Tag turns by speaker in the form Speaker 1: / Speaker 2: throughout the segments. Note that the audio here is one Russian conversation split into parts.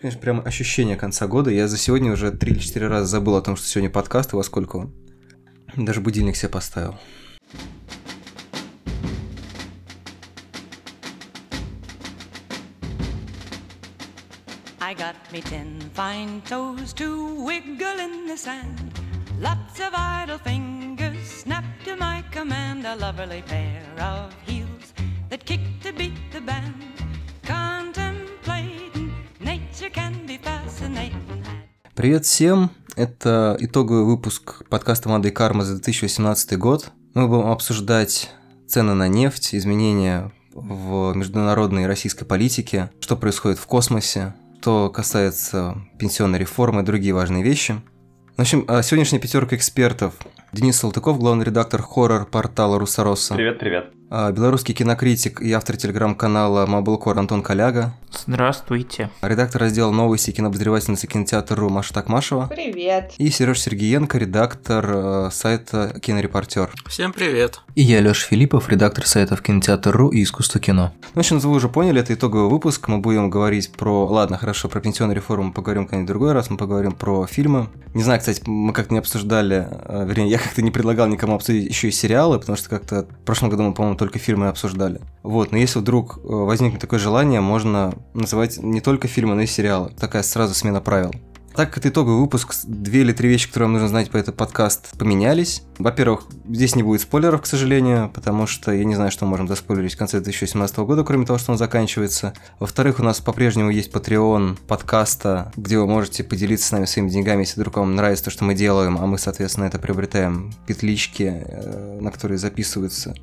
Speaker 1: Конечно, прям ощущение конца года. Я за сегодня уже три или четыре раза забыл о том, что сегодня подкаст и во сколько он. Даже будильник себе поставил. I got me ten fine toes to wiggle in the sand. Lots of idle fingers snap to my command. A lovely pair of heels that kick to beat the band. Привет всем! Это итоговый выпуск подкаста «Мода и карма» за 2018 год. Мы будем обсуждать цены на нефть, изменения в международной и российской политике, что происходит в космосе, что касается пенсионной реформы и другие важные вещи. В общем, а, сегодняшняя пятерка экспертов. Денис Салтыков, главный редактор хоррор-портала «Русороса».
Speaker 2: Привет, привет.
Speaker 1: А, белорусский кинокритик и автор телеграм-канала Маблкор Антон Коляга.
Speaker 3: Здравствуйте.
Speaker 1: Редактор раздела новости кинообозревательницы кинотеатра Маша Такмашева.
Speaker 4: Привет.
Speaker 1: И Сереж Сергеенко, редактор э, сайта Кинорепортер.
Speaker 5: Всем привет.
Speaker 1: И я, Леша Филиппов, редактор сайтов Кинотеатр.ру и Искусство кино. Ну, в общем, вы уже поняли, это итоговый выпуск. Мы будем говорить про... Ладно, хорошо, про пенсионную реформу мы поговорим когда-нибудь другой раз. Мы поговорим про фильмы. Не знаю, кстати, мы как-то не обсуждали... Э, вернее, я как-то не предлагал никому обсудить еще и сериалы, потому что как-то в прошлом году мы, по-моему, только фильмы обсуждали. Вот, но если вдруг э, возникнет такое желание, можно называть не только фильмы, но и сериалы. Такая сразу смена правил. Так как это итоговый выпуск, две или три вещи, которые вам нужно знать по этот подкаст, поменялись. Во-первых, здесь не будет спойлеров, к сожалению, потому что я не знаю, что мы можем заспойлерить в конце 2017 года, кроме того, что он заканчивается. Во-вторых, у нас по-прежнему есть Patreon подкаста, где вы можете поделиться с нами своими деньгами, если вдруг вам нравится то, что мы делаем, а мы, соответственно, это приобретаем петлички, э, на которые записываются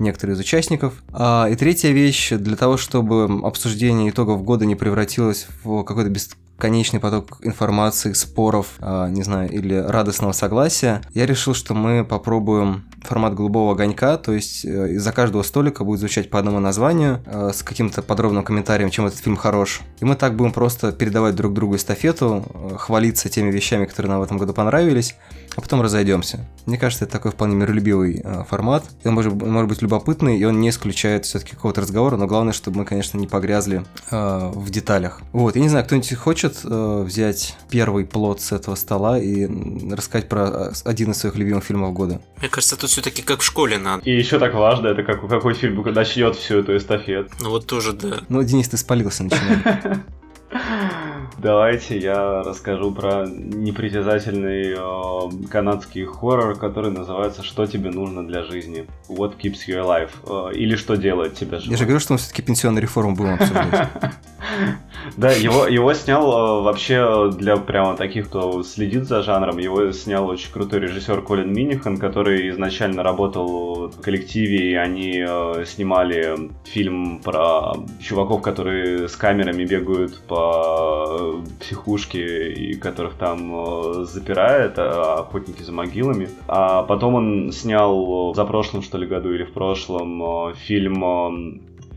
Speaker 1: некоторые из участников. А, и третья вещь, для того, чтобы обсуждение итогов года не превратилось в какой-то бесконечный поток информации, споров, а, не знаю, или радостного согласия, я решил, что мы попробуем формат голубого огонька, то есть э, из-за каждого столика будет звучать по одному названию э, с каким-то подробным комментарием, чем этот фильм хорош. И мы так будем просто передавать друг другу эстафету, э, хвалиться теми вещами, которые нам в этом году понравились, а потом разойдемся. Мне кажется, это такой вполне миролюбивый формат. Он может, может быть любопытный, и он не исключает все-таки какого-то разговора, но главное, чтобы мы, конечно, не погрязли в деталях. Вот, я не знаю, кто-нибудь хочет э, взять первый плод с этого стола и рассказать про э, один из своих любимых фильмов года?
Speaker 5: Мне кажется, тут все-таки как в школе надо.
Speaker 2: И еще так важно, это как, какой фильм начнет всю эту эстафету.
Speaker 5: Ну вот тоже, да.
Speaker 1: Ну, Денис, ты спалился, начинай.
Speaker 2: Давайте я расскажу про непритязательный э, канадский хоррор, который называется «Что тебе нужно для жизни?» What keeps you alive? Э, или «Что делает тебя живым?»
Speaker 1: Я же говорю, что мы все-таки пенсионную реформу будем обсуждать.
Speaker 2: Да, его, его снял э, вообще для прямо таких, кто следит за жанром, его снял очень крутой режиссер Колин Минихан, который изначально работал в коллективе, и они э, снимали фильм про чуваков, которые с камерами бегают по психушке и которых там э, запирает, а, охотники за могилами. А потом он снял за прошлым, что ли, году или в прошлом фильм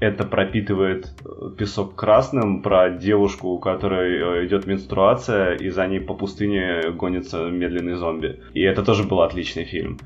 Speaker 2: это пропитывает э, песок красным про девушку, у которой э, идет менструация, и за ней по пустыне гонится медленный зомби. И это тоже был отличный фильм.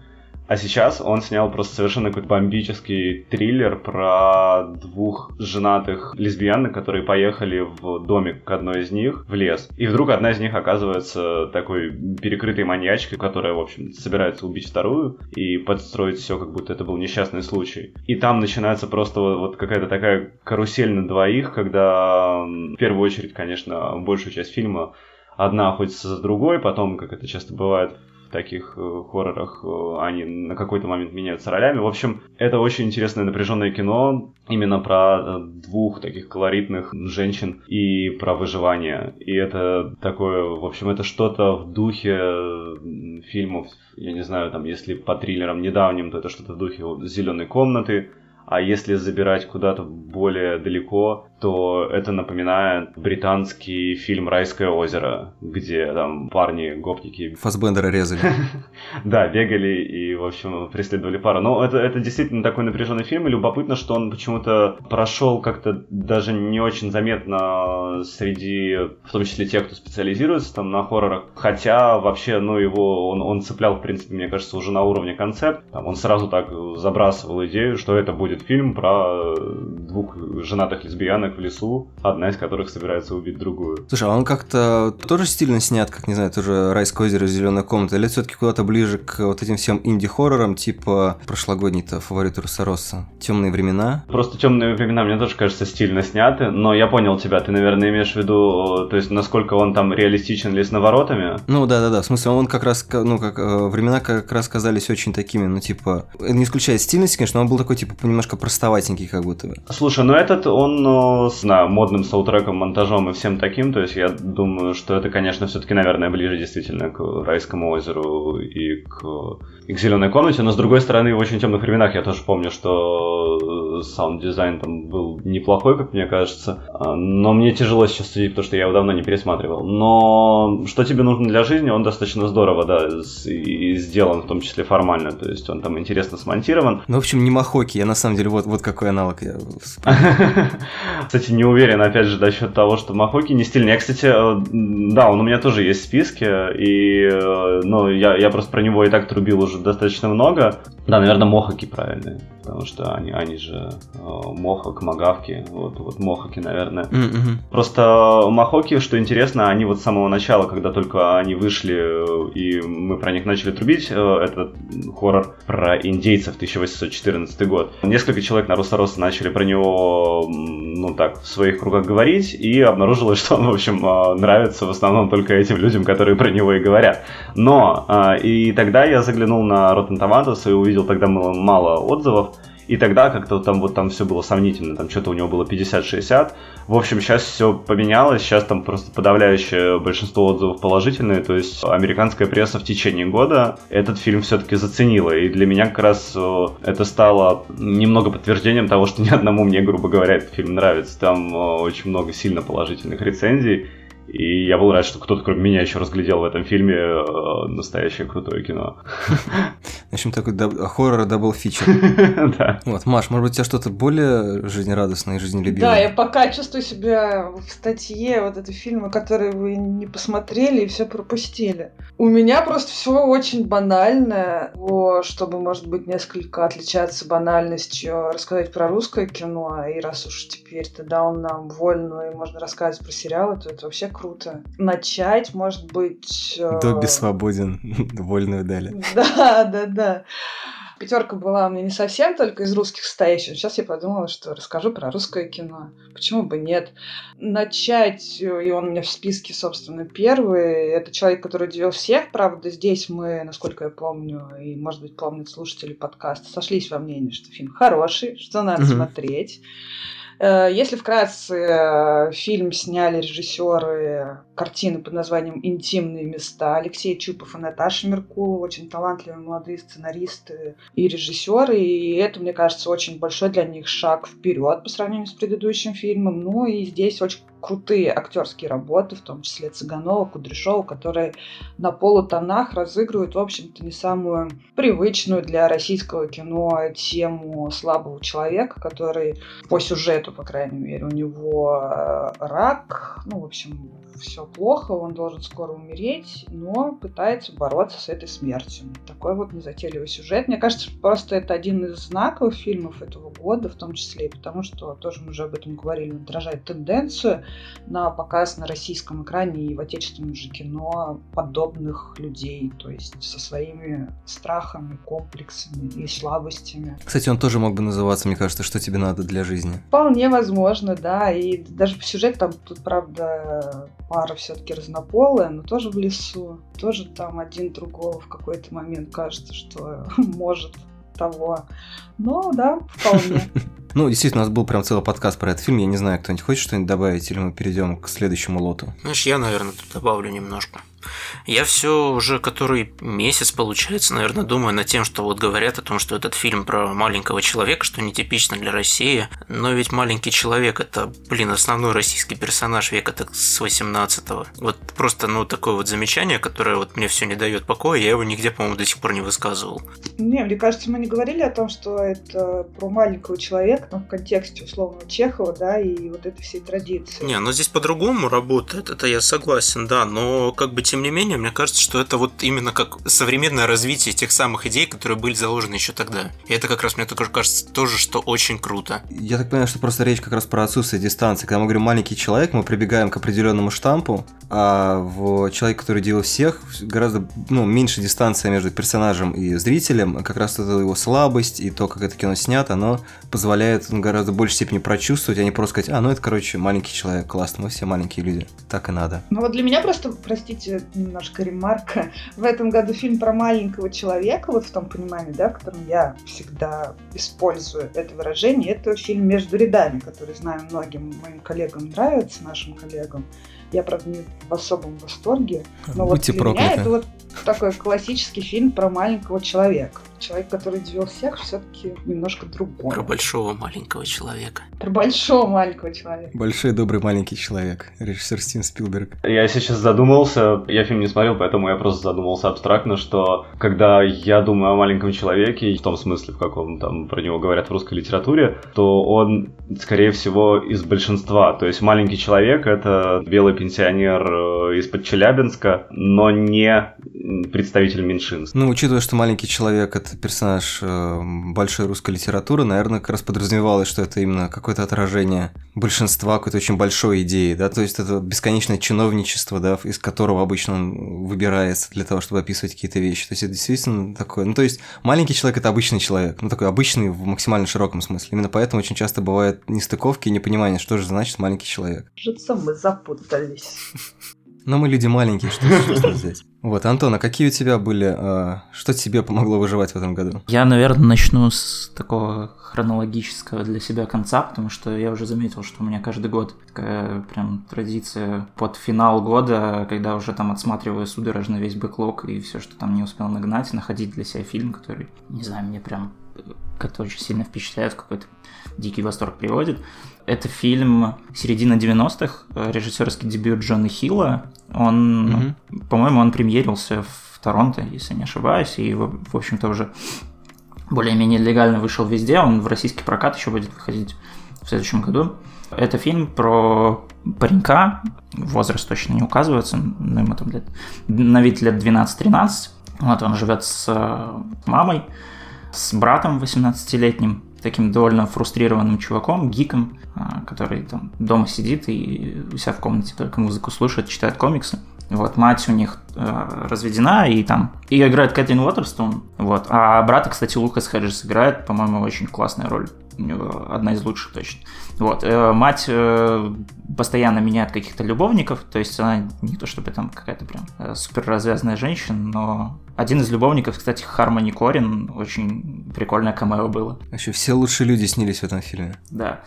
Speaker 2: А сейчас он снял просто совершенно какой-то бомбический триллер про двух женатых лесбиянок, которые поехали в домик к одной из них в лес. И вдруг одна из них оказывается такой перекрытой маньячкой, которая, в общем, собирается убить вторую и подстроить все, как будто это был несчастный случай. И там начинается просто вот, вот какая-то такая карусель на двоих, когда в первую очередь, конечно, большую часть фильма одна охотится за другой, потом, как это часто бывает в таких э, хоррорах э, они на какой-то момент меняются ролями. В общем, это очень интересное напряженное кино именно про э, двух таких колоритных женщин и про выживание. И это такое, в общем, это что-то в духе фильмов, я не знаю, там, если по триллерам недавним, то это что-то в духе зеленой комнаты, а если забирать куда-то более далеко, то это напоминает британский фильм «Райское озеро», где там парни-гопники...
Speaker 1: Фасбендера резали.
Speaker 2: Да, бегали и, в общем, преследовали пару. Но это, это действительно такой напряженный фильм, и любопытно, что он почему-то прошел как-то даже не очень заметно среди, в том числе тех, кто специализируется там на хоррорах. Хотя вообще, ну, его он, он цеплял, в принципе, мне кажется, уже на уровне концепт. Там он сразу так забрасывал идею, что это будет фильм про двух женатых лесбиянок, девчонок в лесу, одна из которых собирается убить другую.
Speaker 1: Слушай, а он как-то тоже стильно снят, как, не знаю, тоже «Райское озеро. Зеленая комната», или все таки куда-то ближе к вот этим всем инди-хоррорам, типа прошлогодний-то фаворит Русороса «Темные времена».
Speaker 2: Просто «Темные времена» мне тоже кажется стильно сняты, но я понял тебя, ты, наверное, имеешь в виду, то есть, насколько он там реалистичен ли с наворотами?
Speaker 1: Ну, да-да-да, в смысле, он как раз, ну, как э, времена как раз казались очень такими, ну, типа, не исключая стильность, конечно, он был такой, типа, немножко простоватенький, как будто бы.
Speaker 2: Слушай, ну этот, он с на, модным саундтреком, монтажом и всем таким, то есть я думаю, что это, конечно, все-таки, наверное, ближе действительно к Райскому озеру и к, и к Зеленой комнате, но с другой стороны, в очень темных временах я тоже помню, что саунд-дизайн там был неплохой, как мне кажется, а, но мне тяжело сейчас судить, потому что я его давно не пересматривал. Но что тебе нужно для жизни, он достаточно здорово, да, и сделан, в том числе формально, то есть он там интересно смонтирован.
Speaker 1: Ну, в общем, не Махоки, я на самом деле вот, вот какой аналог я
Speaker 2: Кстати, не уверен, опять же, насчет того, что Махоки не стильный. Я, кстати, э, да, он у меня тоже есть в списке, и, э, ну, я, я просто про него и так трубил уже достаточно много. Да, наверное, Мохаки правильные, потому что они, они же э, Мохак, Магавки, вот, вот Мохаки, наверное.
Speaker 1: Mm-hmm.
Speaker 2: Просто Махоки, что интересно, они вот с самого начала, когда только они вышли, и мы про них начали трубить, этот хоррор про индейцев 1814 год. Несколько человек на Русороса начали про него, ну так, в своих кругах говорить, и обнаружилось, что он, в общем, а, нравится в основном только этим людям, которые про него и говорят. Но, а, и тогда я заглянул на Rotten Tomatoes и увидел тогда мало отзывов, и тогда как-то там вот там все было сомнительно, там что-то у него было 50-60. В общем, сейчас все поменялось, сейчас там просто подавляющее большинство отзывов положительные, то есть американская пресса в течение года этот фильм все-таки заценила, и для меня как раз э, это стало немного подтверждением того, что ни одному мне, грубо говоря, этот фильм нравится. Там э, очень много сильно положительных рецензий, и я был рад, что кто-то, кроме меня, еще разглядел в этом фильме э, настоящее крутое кино.
Speaker 1: В общем, такой хоррор double feature.
Speaker 2: Да.
Speaker 1: Вот, Маш, может быть, у тебя что-то более жизнерадостное и жизнелюбивое?
Speaker 3: Да, я пока чувствую себя в статье вот этой фильмы, которые вы не посмотрели и все пропустили. У меня просто все очень банальное, чтобы, может быть, несколько отличаться банальностью, рассказать про русское кино, и раз уж теперь ты дал нам вольную и можно рассказывать про сериалы, то это вообще круто. Начать, может быть...
Speaker 1: Э, Добби свободен, вольную дали.
Speaker 3: Да, да, да. Пятерка была у меня не совсем только из русских стоящих. Сейчас я подумала, что расскажу про русское кино. Почему бы нет? Начать, и он у меня в списке, собственно, первый. Это человек, который удивил всех. Правда, здесь мы, насколько я помню, и, может быть, помнят слушатели подкаста, сошлись во мнении, что фильм хороший, что надо смотреть. Э, если вкратце, э, фильм сняли режиссеры картины под названием «Интимные места» Алексей Чупов и Наташа Меркулова, очень талантливые молодые сценаристы и режиссеры, и это, мне кажется, очень большой для них шаг вперед по сравнению с предыдущим фильмом. Ну и здесь очень крутые актерские работы, в том числе Цыганова, Кудряшова, которые на полутонах разыгрывают, в общем-то, не самую привычную для российского кино тему слабого человека, который по сюжету, по крайней мере, у него э, рак, ну, в общем, все плохо, он должен скоро умереть, но пытается бороться с этой смертью. Такой вот незатейливый сюжет. Мне кажется, просто это один из знаковых фильмов этого года, в том числе и потому, что тоже мы уже об этом говорили, он отражает тенденцию на показ на российском экране и в отечественном же кино подобных людей, то есть со своими страхами, комплексами и слабостями.
Speaker 1: Кстати, он тоже мог бы называться, мне кажется, что тебе надо для жизни.
Speaker 3: Вполне возможно, да, и даже по сюжету там тут, правда, пара все-таки разнополая, но тоже в лесу. Тоже там один другого в какой-то момент кажется, что может того. Но да, вполне.
Speaker 1: Ну, действительно, у нас был прям целый подкаст про этот фильм. Я не знаю, кто-нибудь хочет что-нибудь добавить, или мы перейдем к следующему лоту?
Speaker 5: Знаешь, я, наверное, тут добавлю немножко. Я все уже который месяц, получается, наверное, думаю над тем, что вот говорят о том, что этот фильм про маленького человека, что нетипично для России. Но ведь маленький человек это, блин, основной российский персонаж века так с 18-го. Вот просто, ну, такое вот замечание, которое вот мне все не дает покоя, я его нигде, по-моему, до сих пор не высказывал.
Speaker 3: Не, мне кажется, мы не говорили о том, что это про маленького человека, но в контексте условного Чехова, да, и вот этой всей традиции.
Speaker 5: Не, но здесь по-другому работает, это я согласен, да, но как бы тем не менее, мне кажется, что это вот именно как современное развитие тех самых идей, которые были заложены еще тогда. И это как раз мне тоже кажется тоже, что очень круто.
Speaker 1: Я так понимаю, что просто речь как раз про отсутствие дистанции. Когда мы говорим маленький человек, мы прибегаем к определенному штампу, а в человек, который делал всех, гораздо ну, меньше дистанция между персонажем и зрителем. Как раз это его слабость и то, как это кино снято, оно позволяет ну, гораздо большей степени прочувствовать, а не просто сказать, а, ну это, короче, маленький человек, классно, мы все маленькие люди. Так и надо.
Speaker 3: Ну вот для меня просто, простите, немножко ремарка, в этом году фильм про маленького человека, вот в том понимании, да, в котором я всегда использую это выражение, это фильм «Между рядами», который, знаю, многим моим коллегам нравится, нашим коллегам. Я, правда, не в особом восторге. Но
Speaker 1: Будьте
Speaker 3: вот для
Speaker 1: прокляты.
Speaker 3: меня это вот такой классический фильм про маленького человека. Человек, который удивил всех, все-таки немножко другой.
Speaker 5: Про большого маленького человека.
Speaker 3: Про большого маленького человека.
Speaker 1: Большой добрый маленький человек. Режиссер Стивен Спилберг.
Speaker 2: Я сейчас задумался, я фильм не смотрел, поэтому я просто задумался абстрактно, что когда я думаю о маленьком человеке, в том смысле, в каком там про него говорят в русской литературе, то он, скорее всего, из большинства. То есть маленький человек — это белый пенсионер э, из-под Челябинска, но не представитель меньшинств.
Speaker 1: Ну, учитывая, что маленький человек это персонаж э, большой русской литературы, наверное, как раз подразумевалось, что это именно какое-то отражение большинства какой-то очень большой идеи, да, то есть это бесконечное чиновничество, да, из которого обычно он выбирается для того, чтобы описывать какие-то вещи. То есть это действительно такое, ну, то есть маленький человек это обычный человек, ну, такой обычный в максимально широком смысле. Именно поэтому очень часто бывают нестыковки и непонимание, что же значит маленький человек.
Speaker 3: Кажется, мы запутались.
Speaker 1: Но мы люди маленькие, что что здесь. Вот, Антон, а какие у тебя были, э, что тебе помогло выживать в этом году?
Speaker 4: Я, наверное, начну с такого хронологического для себя конца, потому что я уже заметил, что у меня каждый год такая прям традиция под финал года, когда уже там отсматриваю судорожно весь бэклог и все, что там не успел нагнать, находить для себя фильм, который, не знаю, мне прям как-то очень сильно впечатляет, какой-то дикий восторг приводит. Это фильм середины 90-х, э, режиссерский дебют Джона Хилла. Он,
Speaker 1: Мгм.
Speaker 4: по-моему, он премьерился в Торонто, если не ошибаюсь, и, в в общем-то, уже более-менее легально вышел везде. Он в российский прокат еще будет выходить в следующем году. Это фильм про паренька, возраст точно не указывается, но ему там лет, на вид лет 12-13. Вот он живет с э, мамой, с братом 18-летним, таким довольно фрустрированным чуваком, гиком, а, который там дома сидит и у себя в комнате только музыку слушает, читает комиксы. Вот, мать у них э, разведена, и там... Ее играет Кэтрин Уотерстон, вот. А брата, кстати, Лукас Хеджес играет, по-моему, очень классная роль. Одна из лучших точно. Вот. э, мать э, постоянно меняет каких-то любовников, то есть она не то чтобы там какая-то прям э, супер развязанная женщина, но один из любовников, кстати, Хармони Корин, очень прикольное камео было.
Speaker 1: Вообще все лучшие люди снились в этом фильме.
Speaker 4: Да.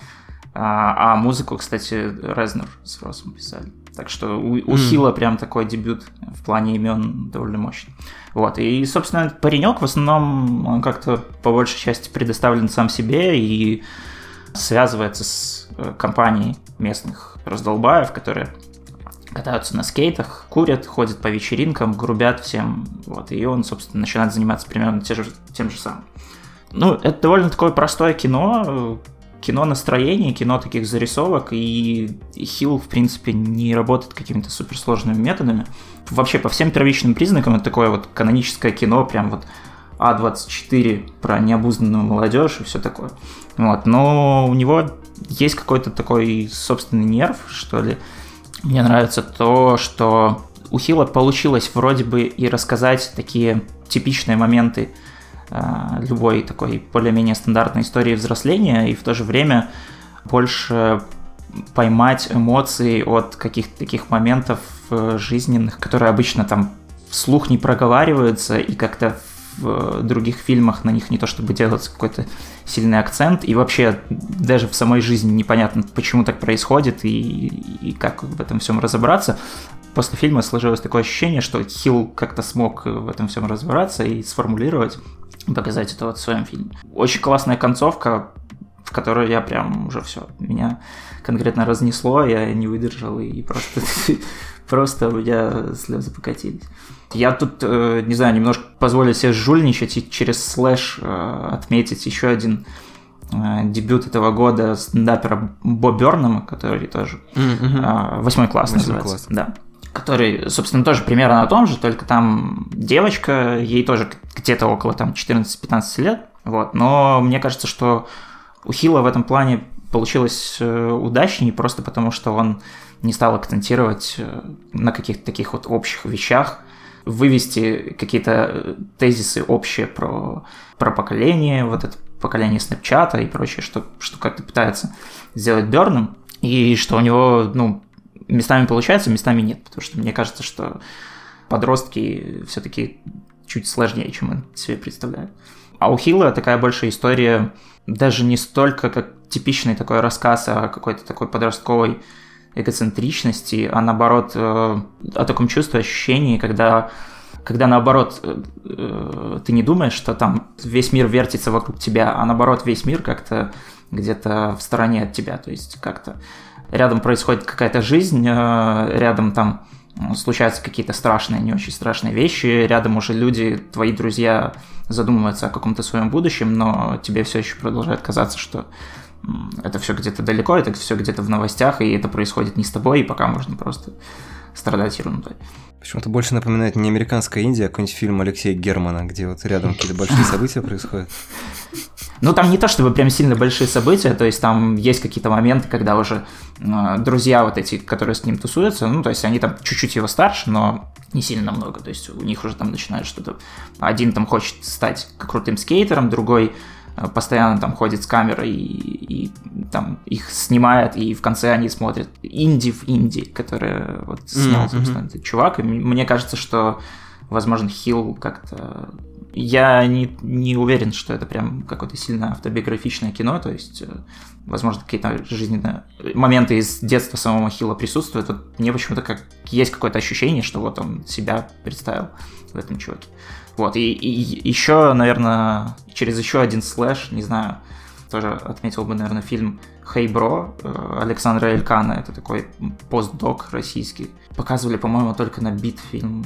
Speaker 4: А, а музыку, кстати, Резнер с Росом писали. Так что у, у
Speaker 1: М.
Speaker 4: Хила прям такой дебют в плане имен довольно мощный. Вот. И, собственно, паренек в основном он как-то по большей части предоставлен сам себе и связывается с э, компанией местных раздолбаев, которые катаются на скейтах, курят, ходят по вечеринкам, грубят всем. Вот. И он, собственно, начинает заниматься примерно те же, тем же самым. Ну, это довольно такое простое кино, кино настроения, кино таких зарисовок, и Хилл, в принципе, не работает какими-то суперсложными методами. Вообще, по всем первичным признакам, это такое вот каноническое кино, прям вот А24 про необузданную молодежь и все такое. Вот. Но у него есть какой-то такой собственный нерв, что ли. Мне нравится то, что у Хилла получилось вроде бы и рассказать такие типичные моменты любой такой более-менее стандартной истории взросления, и в то же время больше поймать эмоции от каких-то таких моментов э, жизненных, которые обычно там вслух не проговариваются, и как-то в других фильмах на них не то чтобы делается какой-то сильный акцент, и вообще даже в самой жизни непонятно, почему так происходит и, и как в этом всем разобраться. После фильма сложилось такое ощущение, что Хилл как-то смог в этом всем разобраться и сформулировать, показать это вот в своем фильме. Очень классная концовка, в которой я прям уже все, меня конкретно разнесло, я не выдержал и просто, просто у меня слезы покатились. Я тут, э, не знаю, немножко позволю себе жульничать и через слэш э, отметить еще один э, дебют этого года стендапера Бо Бернама, который тоже э, восьмой класс
Speaker 1: Восьмой
Speaker 4: называется.
Speaker 1: класс.
Speaker 4: Да. Который, собственно, тоже примерно о том же, только там девочка, ей тоже где-то около там 14-15 лет, вот, но мне кажется, что у Хила в этом плане получилось э, удачнее просто потому, что он не стал акцентировать э, на каких-то таких вот общих вещах, вывести какие-то э, тезисы общие про, про поколение, вот это поколение Снэпчата и прочее, что, что как-то пытается сделать Берном, и что у него, ну, местами получается, местами нет, потому что мне кажется, что подростки все-таки чуть сложнее, чем он себе представляет. А у Хилла такая большая история даже не столько как типичный такой рассказ о какой-то такой подростковой эгоцентричности, а наоборот э, о таком чувстве, ощущении, когда когда наоборот э, э, ты не думаешь, что там весь мир вертится вокруг тебя, а наоборот весь мир как-то где-то в стороне от тебя, то есть как-то рядом происходит какая-то жизнь, рядом там случаются какие-то страшные, не очень страшные вещи, рядом уже люди, твои друзья задумываются о каком-то своем будущем, но тебе все еще продолжает казаться, что это все где-то далеко, это все где-то в новостях, и это происходит не с тобой, и пока можно просто страдать ерундой.
Speaker 1: Почему-то больше напоминает не американская Индия, а какой-нибудь фильм Алексея Германа, где вот рядом какие-то большие события происходят.
Speaker 4: Ну, там не то, чтобы прям сильно большие события, то есть там есть какие-то моменты, когда уже э, друзья вот эти, которые с ним тусуются, ну, то есть они там чуть-чуть его старше, но не сильно много, то есть у них уже там начинает что-то... Один там хочет стать крутым скейтером, другой постоянно там ходит с камерой и, и там их снимает, и в конце они смотрят инди в инди, который вот снял, mm-hmm. собственно, этот чувак. И мне кажется, что, возможно, Хилл как-то... Я не, не уверен, что это прям какое-то сильно автобиографичное кино, то есть, э, возможно, какие-то жизненные моменты из детства самого Хилла присутствуют. Вот мне почему-то как есть какое-то ощущение, что вот он себя представил в этом чуваке. Вот, и, и еще, наверное, через еще один слэш, не знаю, тоже отметил бы, наверное, фильм «Хей, hey бро» Александра Элькана. Это такой постдок российский. Показывали, по-моему, только на бит фильм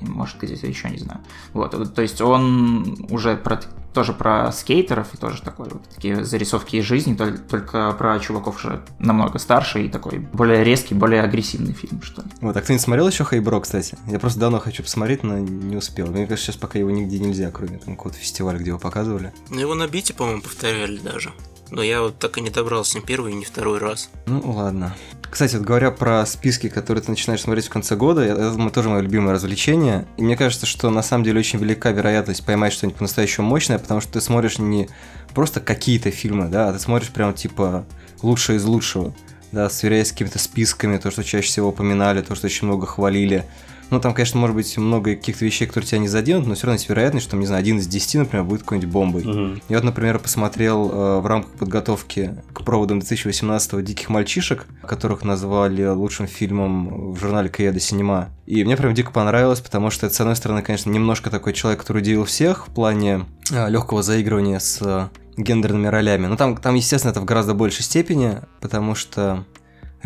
Speaker 4: может где-то еще, не знаю. Вот, то есть он уже про, тоже про скейтеров и тоже такой вот такие зарисовки из жизни, только про чуваков уже намного старше и такой более резкий, более агрессивный фильм, что ли.
Speaker 1: Вот, а кто не смотрел еще Хейбро, кстати? Я просто давно хочу посмотреть, но не успел. Мне кажется, сейчас пока его нигде нельзя, кроме там какого-то фестиваля, где его показывали.
Speaker 5: Ну, его на бите, по-моему, повторяли даже. Но я вот так и не добрался ни первый, ни второй раз.
Speaker 1: Ну, ладно. Кстати, вот говоря про списки, которые ты начинаешь смотреть в конце года, это тоже мое любимое развлечение. И мне кажется, что на самом деле очень велика вероятность поймать что-нибудь по-настоящему мощное, потому что ты смотришь не просто какие-то фильмы, да, а ты смотришь прям типа лучшее из лучшего, да, сверяясь с какими-то списками, то, что чаще всего упоминали, то, что очень много хвалили. Ну, там, конечно, может быть много каких-то вещей, которые тебя не заденут, но все равно есть вероятность, что, там, не знаю, один из десяти, например, будет какой-нибудь бомбой. Угу. Я вот, например, посмотрел э, в рамках подготовки к проводам 2018-го «Диких мальчишек», которых назвали лучшим фильмом в журнале «Каеда Синема». И мне прям дико понравилось, потому что это, с одной стороны, конечно, немножко такой человек, который удивил всех в плане э, легкого заигрывания с э, гендерными ролями. Но там, там, естественно, это в гораздо большей степени, потому что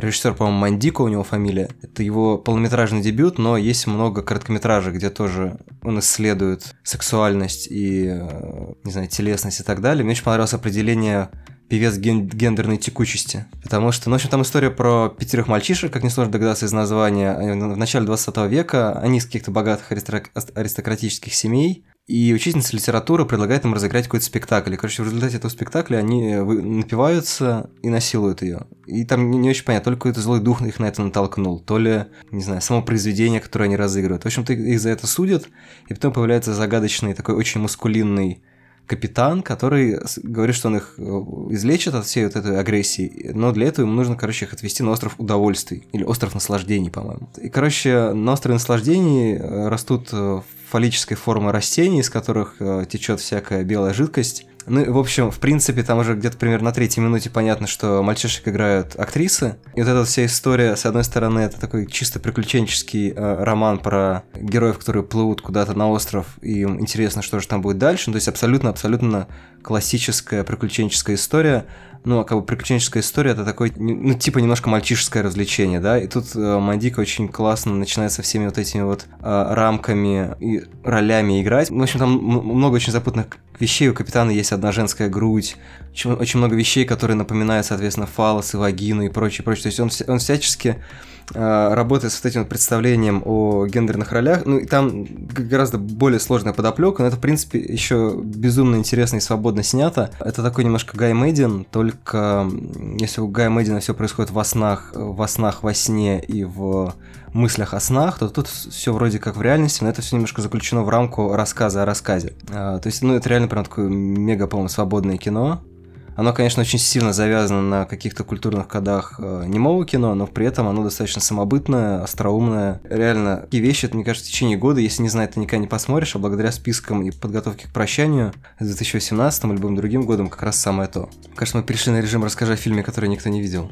Speaker 1: режиссер, по-моему, Мандико у него фамилия. Это его полнометражный дебют, но есть много короткометражек, где тоже он исследует сексуальность и, э, не знаю, телесность и так далее. Мне очень понравилось определение певец ген- гендерной текучести. Потому что, ну, в общем, там история про пятерых мальчишек, как несложно догадаться из названия. В начале 20 века они из каких-то богатых аристократических семей, и учительница литературы предлагает им разыграть какой-то спектакль. И, короче, в результате этого спектакля они напиваются и насилуют ее. И там не, не очень понятно, только какой-то злой дух их на это натолкнул, то ли, не знаю, само произведение, которое они разыгрывают. В общем-то, их за это судят, и потом появляется загадочный, такой очень маскулинный капитан, который говорит, что он их э, излечит от всей вот этой агрессии, но для этого ему нужно, короче, их отвезти на остров удовольствий, или остров наслаждений, по-моему. И, короче, на острове наслаждений э, растут э, фаллической формы растений, из которых течет всякая белая жидкость, ну, в общем, в принципе, там уже где-то примерно на третьей минуте понятно, что мальчишек играют актрисы. И вот эта вся история, с одной стороны, это такой чисто приключенческий э, роман про героев, которые плывут куда-то на остров, и им интересно, что же там будет дальше. Ну, то есть абсолютно-абсолютно классическая приключенческая история. Ну, а как бы приключенческая история это такой, ну, типа немножко мальчишеское развлечение, да. И тут э, Мандика очень классно начинает со всеми вот этими вот э, рамками и ролями играть. В общем, там много очень запутанных вещей. У капитана есть одна женская грудь, очень, очень много вещей, которые напоминают, соответственно, фалос и вагину и прочее, прочее. То есть он, он всячески работает с этим представлением о гендерных ролях. Ну, и там гораздо более сложная подоплека, но это, в принципе, еще безумно интересно и свободно снято. Это такой немножко Гай Мэддин, только если у Гая Мэддина все происходит во снах, во снах, во сне и в мыслях о снах, то тут все вроде как в реальности, но это все немножко заключено в рамку рассказа о рассказе. А, то есть, ну, это реально прям такое мега, по-моему, свободное кино. Оно, конечно, очень сильно завязано на каких-то культурных кодах э, немого кино, но при этом оно достаточно самобытное, остроумное. Реально, такие вещи, это, мне кажется, в течение года, если не знаю, ты никогда не посмотришь, а благодаря спискам и подготовке к прощанию с 2018 или любым другим годом как раз самое то. Кажется, мы перешли на режим «Расскажи о фильме, который никто не видел».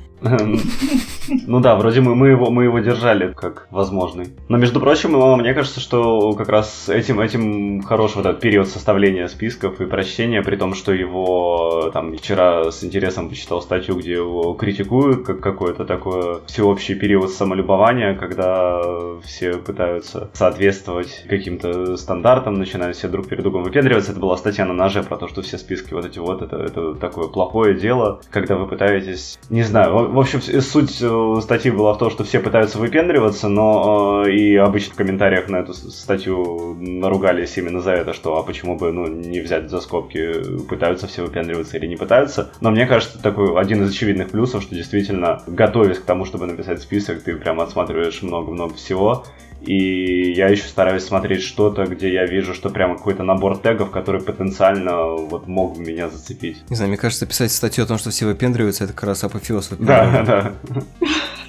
Speaker 2: Ну да, вроде мы, мы, его, мы его держали как возможный. Но, между прочим, мне кажется, что как раз этим, этим хорош вот этот период составления списков и прощения, при том, что его там вчера с интересом почитал статью, где его критикуют, как какой-то такой всеобщий период самолюбования, когда все пытаются соответствовать каким-то стандартам, начинают все друг перед другом выпендриваться. Это была статья на ноже про то, что все списки вот эти вот, это, это такое плохое дело, когда вы пытаетесь, не знаю, в общем, суть э, статьи была в том, что все пытаются выпендриваться, но э, и обычно в комментариях на эту статью наругались именно за это, что а почему бы ну, не взять за скобки, пытаются все выпендриваться или не пытаются. Но мне кажется, такой один из очевидных плюсов, что действительно, готовясь к тому, чтобы написать список, ты прям отсматриваешь много-много всего. И я еще стараюсь смотреть что-то, где я вижу, что прямо какой-то набор тегов, который потенциально вот мог бы меня зацепить.
Speaker 1: Не знаю, мне кажется, писать статью о том, что все выпендриваются, это как раз апофеоз.
Speaker 2: Да, да.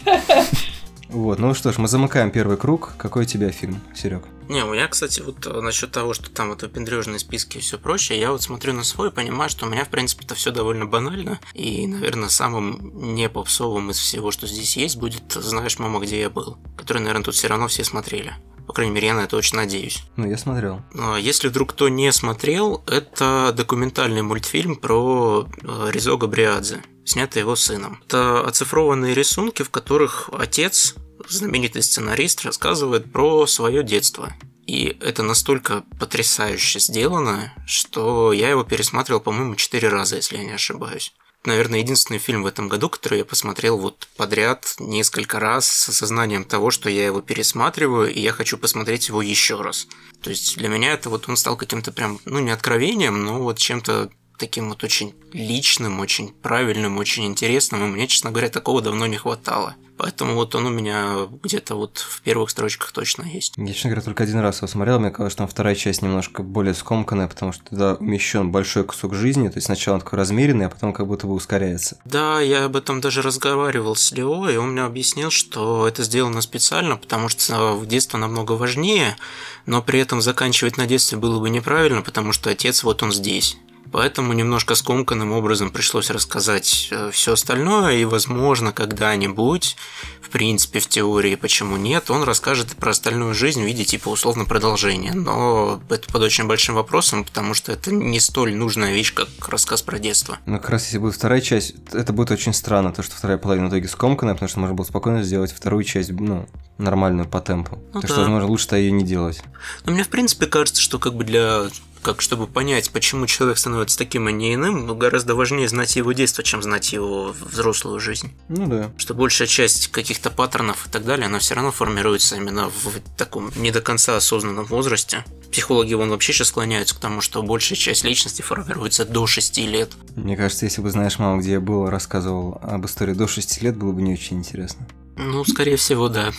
Speaker 1: Вот, ну что ж, мы замыкаем первый круг. Какой у тебя фильм, Серег?
Speaker 5: Не, у меня, кстати, вот э, насчет того, что там вот выпендрежные списки и все прочее, я вот смотрю на свой и понимаю, что у меня, в принципе, это все довольно банально. И, наверное, самым не попсовым из всего, что здесь есть, будет «Знаешь, мама, где я был», который, наверное, тут все равно все смотрели. По крайней мере, я на это очень надеюсь.
Speaker 1: Ну, я смотрел.
Speaker 5: Если вдруг кто не смотрел, это документальный мультфильм про э, Ризо Габриадзе, снятый его сыном. Это оцифрованные рисунки, в которых отец, знаменитый сценарист, рассказывает про свое детство. И это настолько потрясающе сделано, что я его пересматривал, по-моему, четыре раза, если я не ошибаюсь наверное, единственный фильм в этом году, который я посмотрел вот подряд несколько раз с осознанием того, что я его пересматриваю, и я хочу посмотреть его еще раз. То есть для меня это вот он стал каким-то прям, ну не откровением, но вот чем-то таким вот очень личным, очень правильным, очень интересным, и мне, честно говоря, такого давно не хватало. Поэтому вот он у меня где-то вот в первых строчках точно есть.
Speaker 1: Я, честно говоря, только один раз его смотрел. Мне казалось, что там вторая часть немножко более скомканная, потому что туда умещен большой кусок жизни. То есть сначала он такой размеренный, а потом как будто бы ускоряется.
Speaker 5: Да, я об этом даже разговаривал с Лео, и он мне объяснил, что это сделано специально, потому что в детство намного важнее, но при этом заканчивать на детстве было бы неправильно, потому что отец вот он здесь. Поэтому немножко скомканным образом пришлось рассказать э, все остальное, и, возможно, когда-нибудь, в принципе, в теории, почему нет, он расскажет про остальную жизнь в виде типа условно продолжения. Но это под очень большим вопросом, потому что это не столь нужная вещь, как рассказ про детство.
Speaker 1: Ну, как раз если будет вторая часть, это будет очень странно, то, что вторая половина в итоге скомканная, потому что можно было спокойно сделать вторую часть, ну, нормальную по темпу. Ну, так да. что, возможно, лучше-то ее не делать.
Speaker 5: Но мне, в принципе, кажется, что как бы для как чтобы понять, почему человек становится таким, а не иным, ну, гораздо важнее знать его детство, чем знать его взрослую жизнь.
Speaker 1: Ну да.
Speaker 5: Что большая часть каких-то паттернов и так далее, она все равно формируется именно в таком не до конца осознанном возрасте. Психологи вон вообще сейчас склоняются к тому, что большая часть личности формируется до 6 лет.
Speaker 1: Мне кажется, если бы знаешь, мама, где я был, рассказывал об истории до 6 лет, было бы не очень интересно.
Speaker 5: Ну, скорее всего, да.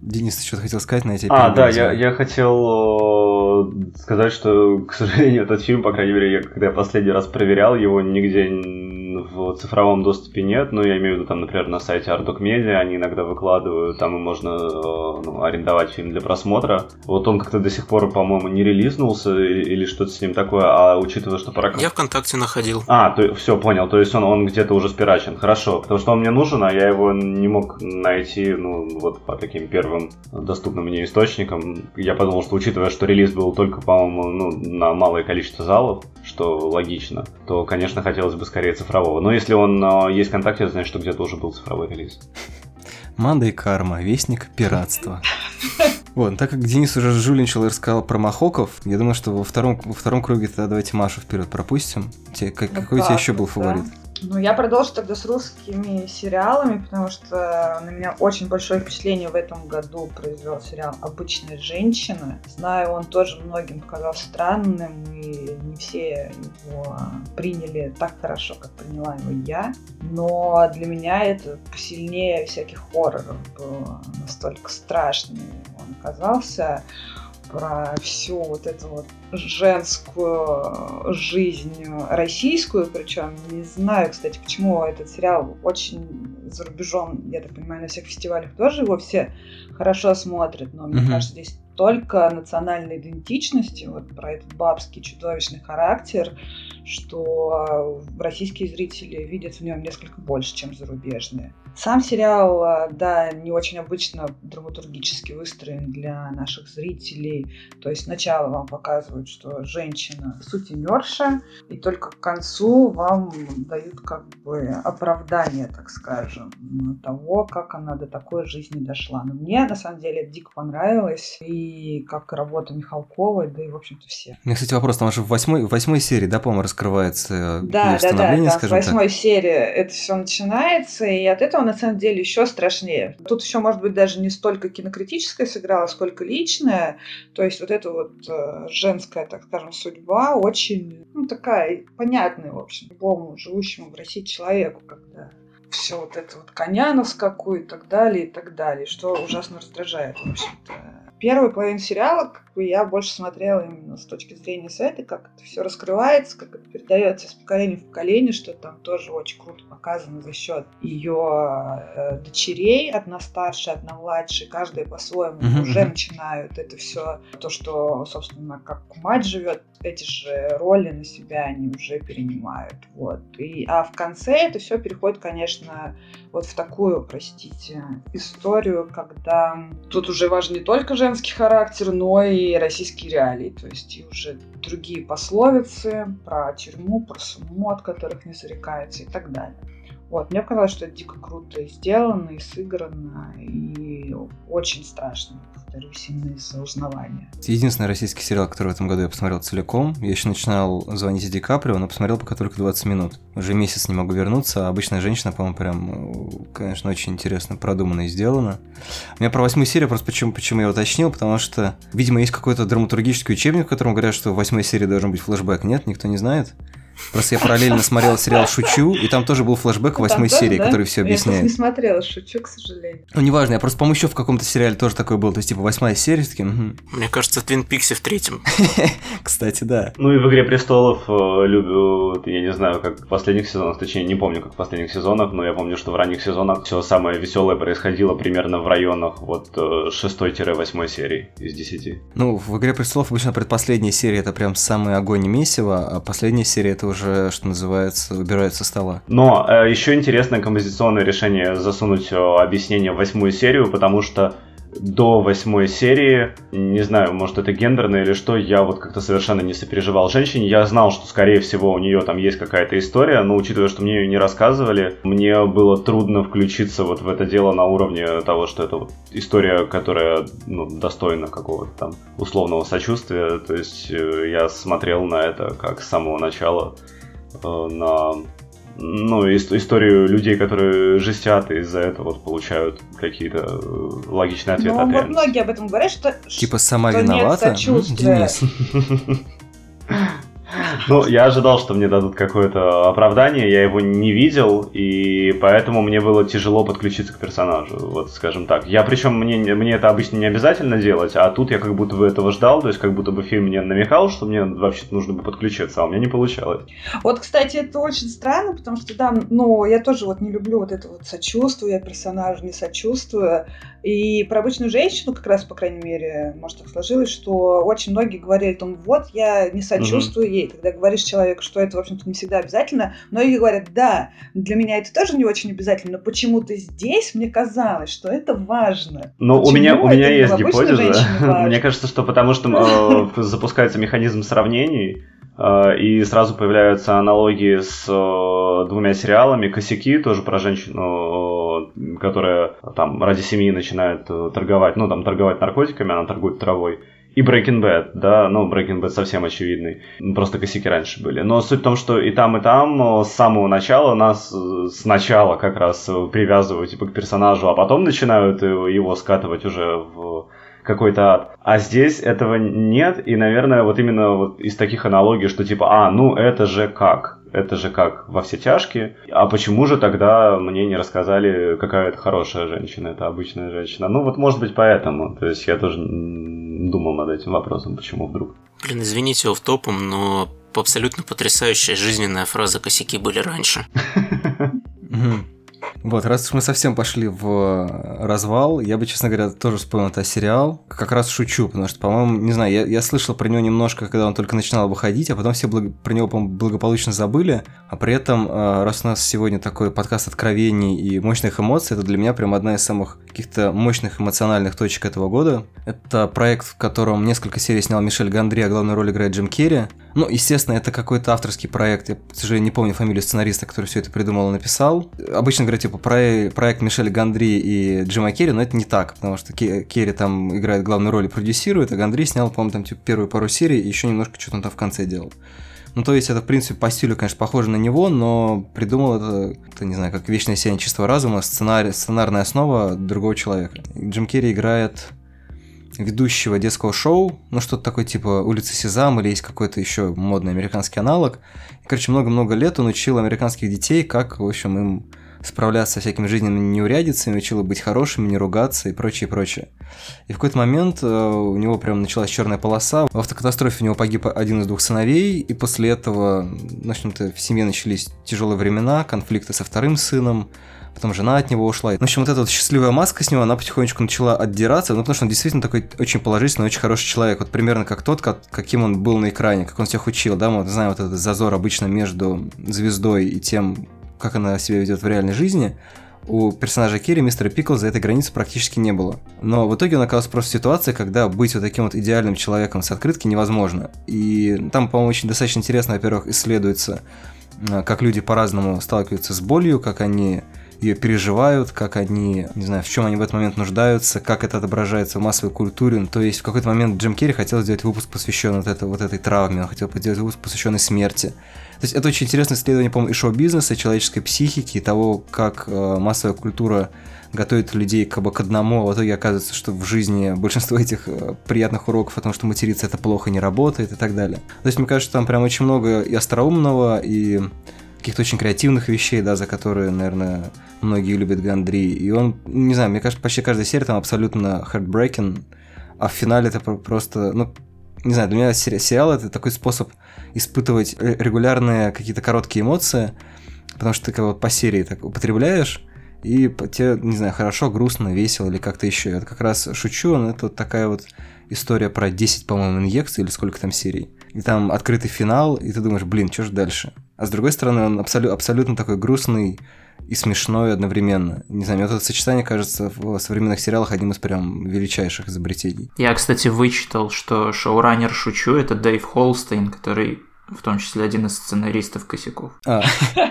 Speaker 1: Денис, ты что-то хотел сказать на эти
Speaker 2: А, да, я, я хотел э, сказать, что, к сожалению, этот фильм, по крайней мере, я, когда я последний раз проверял его, нигде в цифровом доступе нет, но я имею в виду, там, например, на сайте Ardok Media они иногда выкладывают, там и можно э, ну, арендовать фильм для просмотра. Вот он как-то до сих пор, по-моему, не релизнулся или что-то с ним такое, а учитывая, что пора...
Speaker 5: Я ВКонтакте находил.
Speaker 2: А, то, все, понял, то есть он, он где-то уже спирачен, хорошо, потому что он мне нужен, а я его не мог найти, ну, вот по таким первым доступным мне источникам. Я подумал, что учитывая, что релиз был только, по-моему, ну, на малое количество залов, что логично, то, конечно, хотелось бы скорее цифрового. Но если он э, есть в ВКонтакте, это значит, что где-то уже был цифровой релиз.
Speaker 1: Манда и карма, вестник пиратства. Вот, так как Денис уже жульничал и рассказал про Махоков, я думаю, что во втором, во втором круге тогда давайте Машу вперед пропустим. Те, как, ну какой у тебя еще был фаворит?
Speaker 3: Ну, я продолжу тогда с русскими сериалами, потому что на меня очень большое впечатление в этом году произвел сериал «Обычная женщина». Знаю, он тоже многим показался странным, и не все его приняли так хорошо, как приняла его я. Но для меня это посильнее всяких хорроров было настолько страшный он оказался про всю вот эту вот женскую жизнь российскую, причем не знаю, кстати, почему этот сериал очень за рубежом, я так понимаю, на всех фестивалях тоже его все хорошо смотрят, но мне mm-hmm. кажется, здесь только национальной идентичности, вот про этот бабский чудовищный характер, что российские зрители видят в нем несколько больше, чем зарубежные. Сам сериал, а, да, не очень обычно драматургически выстроен для наших зрителей. То есть сначала вам показывают, что женщина сутенерша, и только к концу вам дают как бы оправдание, так скажем, того, как она до такой жизни дошла. Но мне, на самом деле, дико понравилось, и как работа Михалковой, да и, в общем-то, все.
Speaker 1: У меня, кстати, вопрос, там же в восьмой, в восьмой серии, да, по-моему, раскрывается
Speaker 3: да, да, да, да, в восьмой так. серии это все начинается, и от этого на самом деле еще страшнее. Тут еще, может быть, даже не столько кинокритическое сыграло, сколько личное. То есть вот эта вот э, женская, так скажем, судьба очень, ну, такая понятная, в общем, любому живущему в России человеку, когда все вот это вот коня на скаку и так далее, и так далее, что ужасно раздражает, в общем-то первую половину сериала как бы, я больше смотрела именно с точки зрения Светы, как это все раскрывается, как это передается из поколения в поколение, что там тоже очень круто показано за счет ее э, дочерей, одна старшая, одна младшая, каждая по-своему mm-hmm. уже начинают это все, то, что, собственно, как мать живет, эти же роли на себя они уже перенимают. Вот. И, а в конце это все переходит, конечно, вот в такую, простите, историю, когда тут уже важен не только женский характер, но и российские реалии. То есть и уже другие пословицы про тюрьму, про сумму, от которых не зарекается и так далее. Вот, мне показалось, что это дико круто и сделано, и сыграно, и очень страшно повторюсь, именно из-за.
Speaker 1: Единственный российский сериал, который в этом году я посмотрел целиком, я еще начинал звонить Ди Каприо, но посмотрел пока только 20 минут. Уже месяц не могу вернуться, а обычная женщина, по-моему, прям, конечно, очень интересно продумано и сделано. У меня про восьмую серию, просто почему, почему я уточнил, потому что, видимо, есть какой-то драматургический учебник, в котором говорят, что в восьмой серии должен быть флешбэк. Нет, никто не знает? Просто я параллельно смотрел сериал «Шучу», и там тоже был флешбэк ну, восьмой серии, да? который все объясняет. Я
Speaker 3: не смотрела «Шучу», к сожалению.
Speaker 1: Ну, неважно, я просто, по-моему, еще в каком-то сериале тоже такой был. То есть, типа, восьмая серия, таким... Угу.
Speaker 5: Мне кажется, Твин Пикси в третьем.
Speaker 1: Кстати, да.
Speaker 2: Ну и в «Игре престолов» э, люблю, я не знаю, как в последних сезонах, точнее, не помню, как в последних сезонах, но я помню, что в ранних сезонах все самое веселое происходило примерно в районах вот 6-8 э, серии из 10.
Speaker 1: Ну, в «Игре престолов» обычно предпоследняя серия это прям самый огонь и месиво, а последняя серия это уже, что называется, убирают со стола.
Speaker 2: Но э, еще интересное композиционное решение засунуть э, объяснение в восьмую серию, потому что до восьмой серии, не знаю, может это гендерно или что, я вот как-то совершенно не сопереживал женщине. Я знал, что скорее всего у нее там есть какая-то история, но учитывая, что мне ее не рассказывали, мне было трудно включиться вот в это дело на уровне того, что это вот история, которая ну, достойна какого-то там условного сочувствия. То есть э, я смотрел на это как с самого начала Э, на ну, историю людей, которые жестят и из-за этого вот получают какие-то э, логичные ответы. Ну,
Speaker 3: вот многие об этом говорят, что
Speaker 1: Типа сама что виновата? Нет
Speaker 3: Денис.
Speaker 2: Ну, я ожидал, что мне дадут какое-то оправдание, я его не видел, и поэтому мне было тяжело подключиться к персонажу, вот скажем так. Я причем, мне, мне это обычно не обязательно делать, а тут я как будто бы этого ждал, то есть как будто бы фильм мне намекал, что мне вообще нужно бы подключиться, а у меня не получалось.
Speaker 3: Вот, кстати, это очень странно, потому что, да, ну, я тоже вот не люблю вот это вот сочувствие, я персонажу не сочувствую, и про обычную женщину, как раз, по крайней мере, может, так сложилось, что очень многие говорили, там, вот, я не сочувствую mm-hmm. Ей. Когда говоришь человеку, что это, в общем-то, не всегда обязательно, многие говорят, да, для меня это тоже не очень обязательно, но почему-то здесь мне казалось, что это важно.
Speaker 2: Ну, у меня, у меня есть гипотеза. Мне кажется, что потому что э, запускается механизм сравнений, э, и сразу появляются аналогии с э, двумя сериалами. Косяки тоже про женщину, которая там ради семьи начинает торговать, ну там торговать наркотиками, она торгует травой и Breaking Bad, да, ну, Breaking Bad совсем очевидный, просто косяки раньше были. Но суть в том, что и там, и там с самого начала нас сначала как раз привязывают типа, к персонажу, а потом начинают его скатывать уже в какой-то ад. А здесь этого нет, и, наверное, вот именно вот из таких аналогий, что типа, а, ну это же как? Это же как во все тяжкие. А почему же тогда мне не рассказали, какая это хорошая женщина, это обычная женщина? Ну вот может быть поэтому. То есть я тоже думал над этим вопросом, почему вдруг.
Speaker 5: Блин, извините, в топом, но абсолютно потрясающая жизненная фраза «косяки были раньше».
Speaker 1: Вот, раз уж мы совсем пошли в э, развал, я бы, честно говоря, тоже вспомнил этот сериал. Как раз шучу, потому что, по-моему, не знаю, я, я слышал про него немножко, когда он только начинал выходить, а потом все благ... про него, по-моему, благополучно забыли. А при этом, э, раз у нас сегодня такой подкаст откровений и мощных эмоций, это для меня прям одна из самых каких-то мощных эмоциональных точек этого года. Это проект, в котором несколько серий снял Мишель Гандри, а главную роль играет Джим Керри. Ну, естественно, это какой-то авторский проект. Я, к сожалению, не помню фамилию сценариста, который все это придумал и написал. Обычно говорят, типа, про проект Мишеля Гандри и Джима Керри, но это не так, потому что Керри там играет главную роль и продюсирует, а Гандри снял, по-моему, там, типа, первую пару серий и еще немножко что-то он там в конце делал. Ну, то есть это, в принципе, по стилю, конечно, похоже на него, но придумал это, это не знаю, как вечное сияние чистого разума, сценарий, сценарная основа другого человека. Джим Керри играет ведущего детского шоу, ну что-то такое типа «Улица Сезам» или есть какой-то еще модный американский аналог. И, короче, много-много лет он учил американских детей, как, в общем, им справляться со всякими жизненными неурядицами, учил быть хорошими, не ругаться и прочее, прочее. И в какой-то момент э, у него прям началась черная полоса. В автокатастрофе у него погиб один из двух сыновей, и после этого, в общем-то, в семье начались тяжелые времена, конфликты со вторым сыном, потом жена от него ушла. В общем, вот эта вот счастливая маска с него, она потихонечку начала отдираться, ну, потому что он действительно такой очень положительный, очень хороший человек, вот примерно как тот, как, каким он был на экране, как он всех учил, да, мы вот знаем вот этот зазор обычно между звездой и тем, как она себя ведет в реальной жизни, у персонажа Керри, мистера Пиклза, этой границы практически не было. Но в итоге он оказался просто в ситуации, когда быть вот таким вот идеальным человеком с открытки невозможно. И там, по-моему, очень достаточно интересно, во-первых, исследуется, э, как люди по-разному сталкиваются с болью, как они ее переживают, как они, не знаю, в чем они в этот момент нуждаются, как это отображается в массовой культуре. Ну, то есть в какой-то момент Джим Керри хотел сделать выпуск, посвященный вот, это, вот этой травме, он хотел сделать выпуск, посвященный смерти. То есть это очень интересное исследование, по-моему, и шоу-бизнеса, и человеческой психики, и того, как э, массовая культура готовит людей как бы к одному, а в итоге оказывается, что в жизни большинство этих э, приятных уроков о том, что материться это плохо не работает и так далее. То есть мне кажется, что там прям очень много и остроумного, и каких-то очень креативных вещей, да, за которые, наверное, многие любят Гандри. И он, не знаю, мне кажется, почти каждая серия там абсолютно heartbreaking, а в финале это просто, ну, не знаю, для меня сериал это такой способ испытывать регулярные какие-то короткие эмоции, потому что ты как вот по серии так употребляешь, и тебе, не знаю, хорошо, грустно, весело или как-то еще. Я как раз шучу, но это вот такая вот история про 10, по-моему, инъекций или сколько там серий. И там открытый финал, и ты думаешь, блин, что же дальше? А с другой стороны, он абсолю- абсолютно такой грустный и смешной одновременно. Не знаю, мне вот это сочетание кажется в современных сериалах одним из прям величайших изобретений.
Speaker 4: Я, кстати, вычитал, что шоураннер «Шучу» — это Дэйв Холстейн, который в том числе один из сценаристов «Косяков».
Speaker 1: А,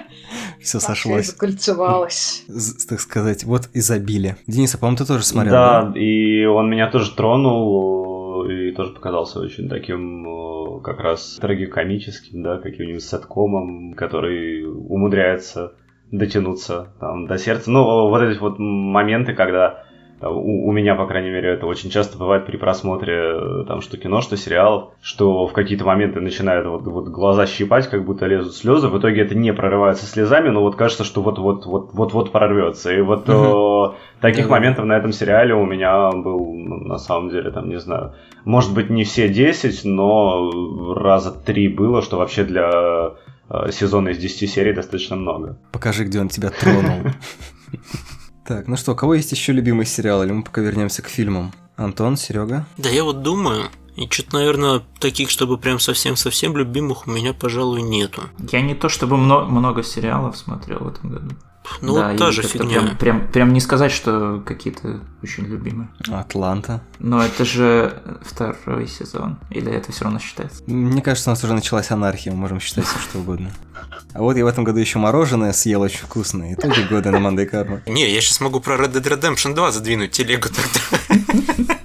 Speaker 1: все сошлось.
Speaker 3: закольцевалось.
Speaker 1: Так сказать, вот изобилие. Денис, а по-моему, ты тоже смотрел,
Speaker 2: да? Да, и он меня тоже тронул и тоже показался очень таким как раз трагикомическим, да, каким-нибудь сеткомом, который умудряется дотянуться там, до сердца. Ну, вот эти вот моменты, когда у, у меня, по крайней мере, это очень часто бывает при просмотре там что кино, что сериалов, что в какие-то моменты начинают вот, вот глаза щипать, как будто лезут слезы. В итоге это не прорывается слезами, но вот кажется, что вот-вот-вот-вот прорвется. И вот угу. таких да, моментов на этом сериале у меня был, ну, на самом деле, там, не знаю, может быть, не все 10, но раза три было, что вообще для э, сезона из 10 серий достаточно много.
Speaker 1: Покажи, где он тебя тронул. Так, ну что, у кого есть еще любимый сериал, или мы пока вернемся к фильмам? Антон, Серега?
Speaker 5: Да я вот думаю, и что-то, наверное, таких, чтобы прям совсем-совсем любимых у меня, пожалуй, нету.
Speaker 4: Я не то чтобы много, много сериалов смотрел в этом году.
Speaker 5: Ну, да, вот та же фигня.
Speaker 4: Прям, прям, прям не сказать, что какие-то очень любимые.
Speaker 1: Атланта.
Speaker 4: Но это же второй сезон. Или это все равно считается?
Speaker 1: Мне кажется, у нас уже началась анархия, мы можем считать все что угодно. А вот я в этом году еще мороженое съел очень вкусное. Итоги года на Мандай Карма.
Speaker 5: Не, я сейчас могу про Red Dead Redemption 2 задвинуть телегу тогда.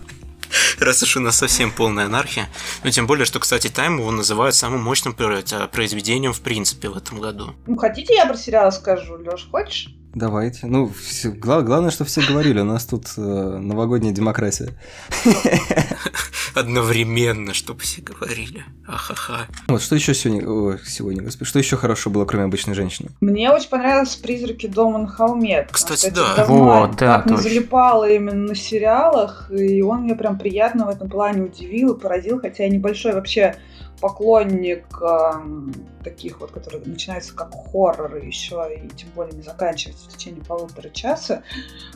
Speaker 5: Раз уж у нас совсем полная анархия. Ну, тем более, что, кстати, Тайм его называют самым мощным произведением в принципе в этом году.
Speaker 3: Ну, хотите, я про сериал скажу, Леш, хочешь?
Speaker 1: Давайте. Ну, все, гла- главное, что все говорили. У нас тут э, новогодняя демократия.
Speaker 5: Одновременно, чтобы все говорили. Ахаха.
Speaker 1: Вот, что еще сегодня, о, сегодня, господи, что еще хорошо было, кроме обычной женщины?
Speaker 3: Мне очень понравились «Призраки дома на холме».
Speaker 5: Кстати, да.
Speaker 3: Давно
Speaker 4: Вот, да,
Speaker 3: так не
Speaker 4: точно.
Speaker 3: залипала именно на сериалах, и он меня прям приятно в этом плане удивил и поразил, хотя я небольшой вообще поклонник эм, таких вот, которые начинаются как хорроры еще, и тем более не заканчиваются в течение полутора часа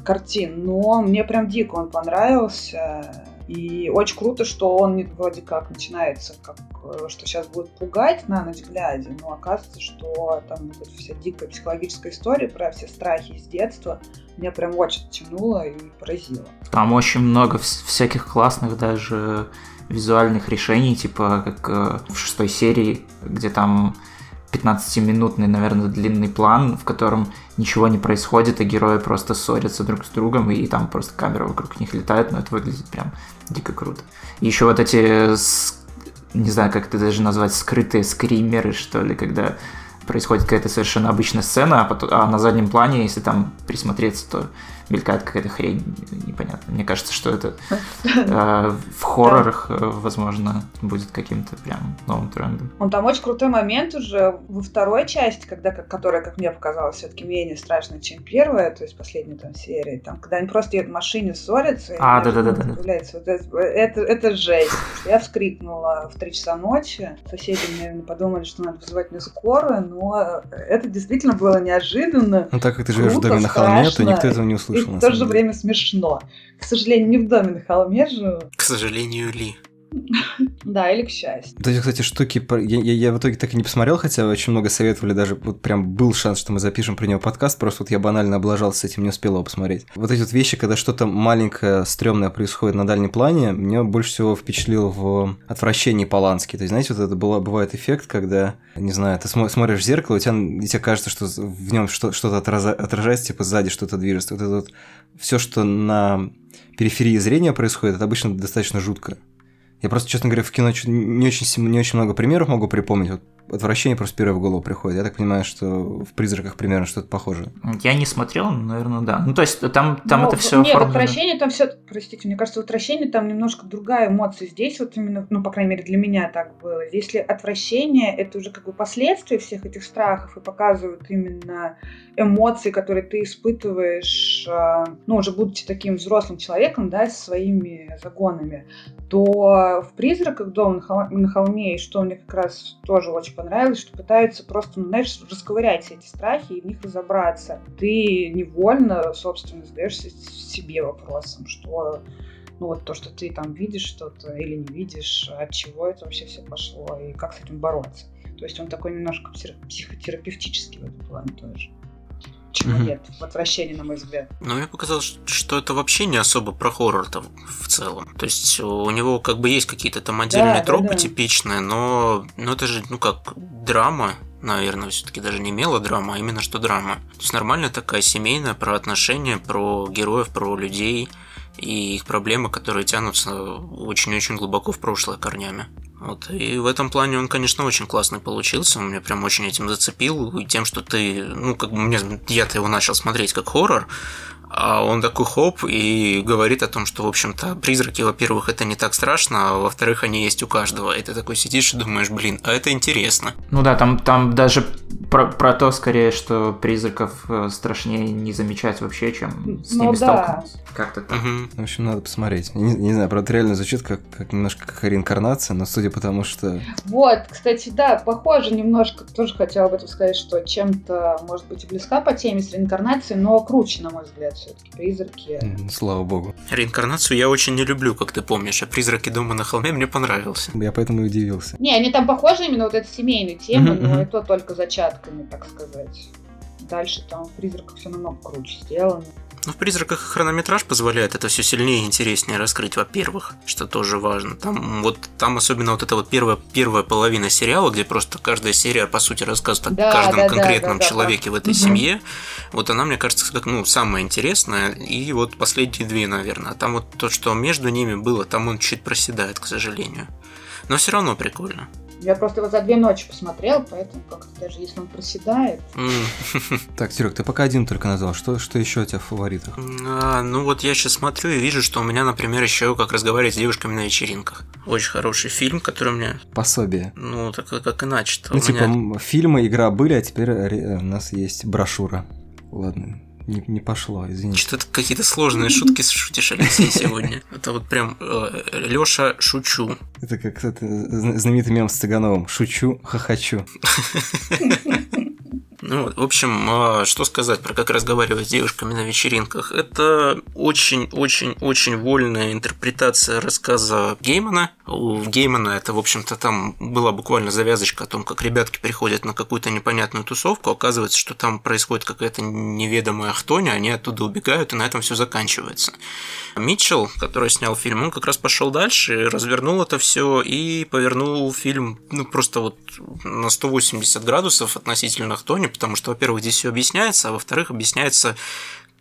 Speaker 3: картин, но мне прям дико он понравился. И очень круто, что он вроде как начинается, как, э, что сейчас будет пугать на ночь глядя, но оказывается, что там вот вся дикая психологическая история про все страхи из детства меня прям очень тянуло и поразило.
Speaker 4: Там очень много вс- всяких классных даже визуальных решений, типа как э, в шестой серии, где там 15-минутный, наверное, длинный план, в котором ничего не происходит, а герои просто ссорятся друг с другом, и там просто камера вокруг них летает, но это выглядит прям дико круто. И еще вот эти, не знаю, как это даже назвать, скрытые скримеры, что ли, когда происходит какая-то совершенно обычная сцена, а, потом- а на заднем плане, если там присмотреться, то мелькает какая-то хрень непонятная. Мне кажется, что это э, в хоррорах, э, возможно, будет каким-то прям новым трендом.
Speaker 3: Он там очень крутой момент уже во второй части, когда, которая, как мне показалось, все-таки менее страшная, чем первая, то есть последняя там серия, там, когда они просто едут в машине, ссорятся, и
Speaker 4: А,
Speaker 3: появляется вот это, это, это жесть. Я вскрикнула в 3 часа ночи. Соседи, наверное, подумали, что надо вызывать мне скорую, но это действительно было неожиданно.
Speaker 1: Ну, так как ты живешь в
Speaker 3: Круто,
Speaker 1: доме на холме, то никто этого не
Speaker 3: И в то же
Speaker 1: деле.
Speaker 3: время смешно. К сожалению, не в доме на холме живу.
Speaker 5: К сожалению, Ли.
Speaker 3: Да, или к счастью.
Speaker 1: Вот эти, кстати, штуки, я, я- я в итоге так и не посмотрел, хотя очень много советовали, даже вот прям был шанс, что мы запишем про него подкаст, просто вот я банально облажался с этим, не успел его посмотреть. Вот эти вот вещи, когда что-то маленькое, стрёмное происходит на дальнем плане, меня больше всего впечатлил в «Отвращении Полански». То есть, знаете, вот это было, бывает эффект, когда, не знаю, ты смо- смотришь в зеркало, у тебя, и тебе кажется, что в нем что- что-то отражается, типа сзади что-то движется. Вот это вот все, что на периферии зрения происходит, это обычно достаточно жутко. Я просто, честно говоря, в кино не очень, не очень много примеров могу припомнить. Вот отвращение просто первое в голову приходит. Я так понимаю, что в призраках примерно что-то похожее.
Speaker 4: Я не смотрел, но, наверное, да. Ну, то есть там, там
Speaker 3: Ну,
Speaker 4: это все
Speaker 3: Нет, в отвращении там все, простите, мне кажется, в отвращении там немножко другая эмоция. Здесь вот именно, ну, по крайней мере, для меня так было. Если отвращение, это уже как бы последствия всех этих страхов и показывают именно эмоции, которые ты испытываешь, а, ну, уже будучи таким взрослым человеком, да, со своими загонами, то в «Призраках дома на холме», и что мне как раз тоже очень понравилось, что пытаются просто, ну, знаешь, расковырять эти страхи и в них разобраться. Ты невольно, собственно, задаешься себе вопросом, что ну вот то, что ты там видишь что-то или не видишь, от чего это вообще все пошло и как с этим бороться. То есть он такой немножко психо- психотерапевтический в этом плане тоже. Чего
Speaker 1: Мгм.
Speaker 3: нет в отвращении, на мой взгляд.
Speaker 5: Но мне показалось, что это вообще не особо про хоррор-то в целом. То есть у него как бы есть какие-то там отдельные
Speaker 3: Да, да,
Speaker 5: тропы
Speaker 3: да.
Speaker 5: типичные, но, но это же, ну как, драма, наверное, все-таки даже не мелодрама, а именно что драма. То есть нормальная такая семейная про отношения, про героев, про людей и их проблемы, которые тянутся очень-очень глубоко в прошлое корнями. Вот. И в этом плане он, конечно, очень классный получился. Он меня прям очень этим зацепил. И тем, что ты, ну, как бы мне, я-то его начал смотреть как хоррор, а он такой хоп и говорит о том, что, в общем-то, призраки, во-первых, это не так страшно, а во-вторых, они есть у каждого. И ты такой сидишь и думаешь, блин, а это интересно.
Speaker 4: Ну да, там, там даже про, про то скорее, что призраков э, страшнее не замечать вообще, чем с
Speaker 3: Ну
Speaker 4: ними
Speaker 3: да.
Speaker 4: столкнуться. Как-то так.
Speaker 5: Мгм.
Speaker 1: В общем, надо посмотреть. Не, не знаю, правда, реально звучит как, как немножко как реинкарнация, но судя по тому, что...
Speaker 3: Вот, кстати, да, похоже немножко, тоже хотела об этом сказать, что чем-то, может быть, и близка по теме с реинкарнацией, но круче, на мой взгляд, все-таки призраки.
Speaker 1: Слава богу.
Speaker 5: Реинкарнацию я очень не люблю, как ты помнишь, а «Призраки дома на холме» мне понравился.
Speaker 1: Я поэтому и удивился.
Speaker 3: Не, они там похожи именно вот этой семейной темы,
Speaker 1: Мгм,
Speaker 3: но это только зачатками, так сказать. Дальше там в призраках все намного круче сделано.
Speaker 5: Ну, в «Призраках» хронометраж позволяет это все сильнее и интереснее раскрыть, во-первых, что тоже важно. Там вот там особенно вот эта вот первая, первая половина сериала, где просто каждая серия, по сути, рассказывает
Speaker 3: Да,
Speaker 5: о каждом
Speaker 3: да, да,
Speaker 5: конкретном
Speaker 3: да, да,
Speaker 5: человеке в этой семье. Вот она, мне кажется, как, ну, самая интересная. И вот последние две, наверное. А там вот то, что между ними было, там он чуть проседает, к сожалению. Но все равно прикольно.
Speaker 3: Я просто его за две ночи посмотрел, поэтому как-то даже если он проседает.
Speaker 1: Так, Серег, ты пока один только назвал. Что, что еще у тебя в фаворитах?
Speaker 5: А, ну вот я сейчас смотрю и вижу, что у меня, например, еще как разговаривать с девушками на вечеринках. Очень хороший фильм, который мне,
Speaker 1: Пособие.
Speaker 5: ну, так как иначе-то.
Speaker 1: Ну,
Speaker 5: у
Speaker 1: типа,
Speaker 5: меня-
Speaker 1: фильмы, игра были, а теперь ре- у нас есть брошюра. Ладно, не, не пошло, извините.
Speaker 5: Что-то какие-то сложные шутки шутишь, Алексей, сегодня. Это вот прям Леша шучу.
Speaker 1: Это как знаменитый мем с Цыгановым. Шучу, хохочу.
Speaker 5: Ну, в общем, а, что сказать про как разговаривать с девушками на вечеринках? Это очень-очень-очень вольная интерпретация рассказа Геймана. У Геймана это, в общем-то, там была буквально завязочка о том, как ребятки приходят на какую-то непонятную тусовку. Оказывается, что там происходит какая-то неведомая хтоня, они оттуда убегают, и на этом все заканчивается. Митчелл, который снял фильм, он как раз пошел дальше, развернул это все и повернул фильм ну, просто вот на 180 градусов относительно Хтони, потому что, во-первых, здесь все объясняется, а во-вторых, объясняется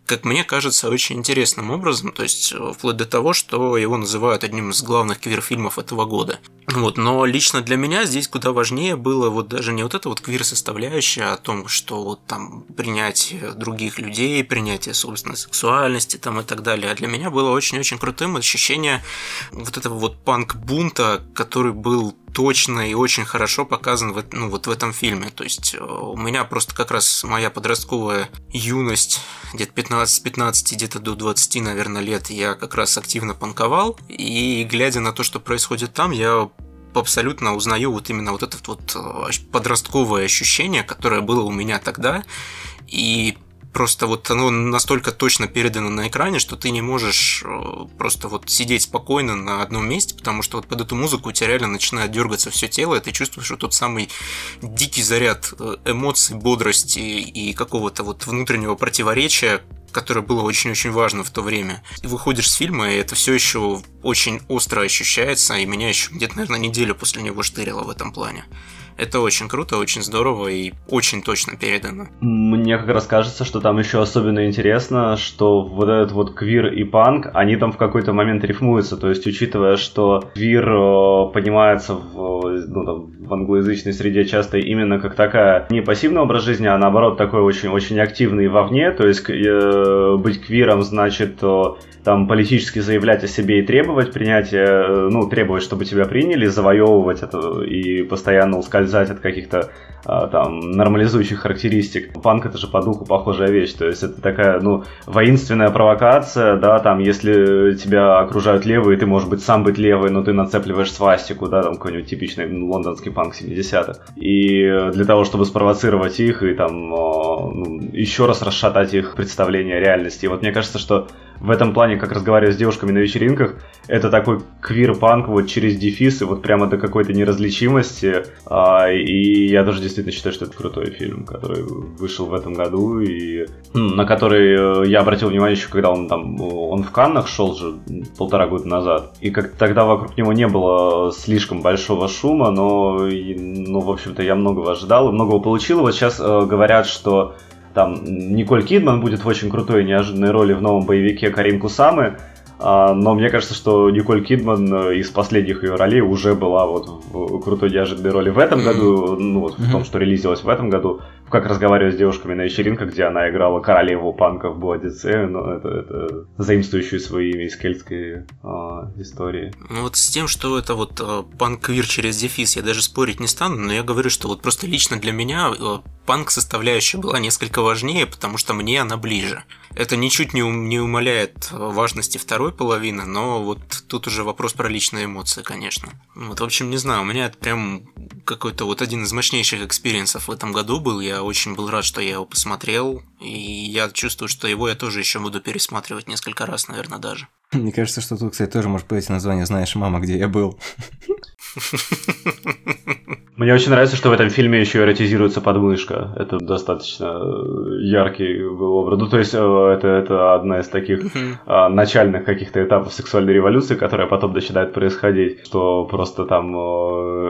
Speaker 5: как мне кажется, очень интересным образом, то есть э, вплоть до того, что его называют одним из главных квир-фильмов этого года. Вот, но лично для меня здесь куда важнее было вот даже не вот эта вот квир-составляющая о том, что вот там принятие других людей, принятие собственной сексуальности там и так далее, а для меня было очень-очень крутым ощущение вот этого вот панк-бунта, который был точно и очень хорошо показан в, ну, вот в этом фильме. То есть э, у меня просто как раз моя подростковая юность, где-то 15-15, где-то до 20, наверное, лет, я как раз активно панковал. И глядя на то, что происходит там, я абсолютно узнаю вот именно вот это вот э, подростковое ощущение, которое было у меня тогда. И просто вот оно настолько точно передано на экране, что ты не можешь э, просто вот сидеть спокойно на одном месте, потому что вот под эту музыку у тебя реально начинает дергаться все тело, и ты чувствуешь вот тот самый дикий заряд э, эмоций, бодрости и какого-то вот внутреннего противоречия, которое было очень-очень важно в то время. И выходишь с фильма, и это все еще очень остро ощущается, и меня еще где-то, наверное, неделю после него штырило в этом плане. Это очень круто, очень здорово и очень точно передано.
Speaker 2: Мне как раз кажется, что там еще особенно интересно, что вот этот вот квир и панк, они там в какой-то момент рифмуются. То есть, учитывая, что квир э, понимается в, ну, там, в англоязычной среде часто именно как такая не пассивный образ жизни, а наоборот такой очень-очень активный вовне. То есть, э, быть квиром значит э, там политически заявлять о себе и требовать принятия, э, ну, требовать, чтобы тебя приняли, завоевывать это и постоянно ускользать от каких-то там нормализующих характеристик. Панк это же по духу похожая вещь, то есть это такая, ну, воинственная провокация, да, там, если тебя окружают левые, ты, может быть, сам быть левый, но ты нацепливаешь свастику, да, там, какой-нибудь типичный лондонский панк 70-х. И для того, чтобы спровоцировать их и там а, ну, еще раз расшатать их представление реальности. И вот мне кажется, что в этом плане, как разговаривать с девушками на вечеринках, это такой квир-панк вот через дефис и вот прямо до какой-то неразличимости. А, и я тоже действительно считаю, что это крутой фильм, который вышел в этом году и м, на который э, я обратил внимание еще, когда он там он в Каннах шел же полтора года назад. И как тогда вокруг него не было слишком большого шума, но, ну, в общем-то, я многого ожидал и многого получил. Вот сейчас э, говорят, что там Николь Кидман будет в очень крутой и неожиданной роли в новом боевике Карин Кусамы. А, но мне кажется, что Николь Кидман э, из последних ее ролей уже была вот в крутой неожиданной роли в этом году, ну вот в том, что релизилась в этом году, как разговаривать с девушками на вечеринках, где она играла королеву панка в Буадице, ну это, это заимствующую свои имя из кельтской а, истории.
Speaker 5: Ну вот с тем, что это вот э, панк-квир через дефис, я даже спорить не стану, но я говорю, что вот просто лично для меня э, панк-составляющая была несколько важнее, потому что мне она ближе. Это ничуть не, не умаляет э, важности второй половины, но вот тут уже вопрос про личные эмоции, конечно. Вот, в общем, не знаю, у меня это прям какой-то вот один из мощнейших experience ов в этом году был. Я очень был рад, что я его посмотрел, и я чувствую, что его я тоже еще буду пересматривать несколько раз, наверное, даже.
Speaker 1: Мне кажется, что тут, кстати, тоже может быть название «Знаешь, мама, где я был».
Speaker 2: Мне очень нравится, что в этом фильме еще эротизируется подмышка. Это достаточно яркий был образ. Ну, то есть, это, это одна из таких а, начальных каких-то этапов сексуальной революции, которая потом начинает происходить, что просто там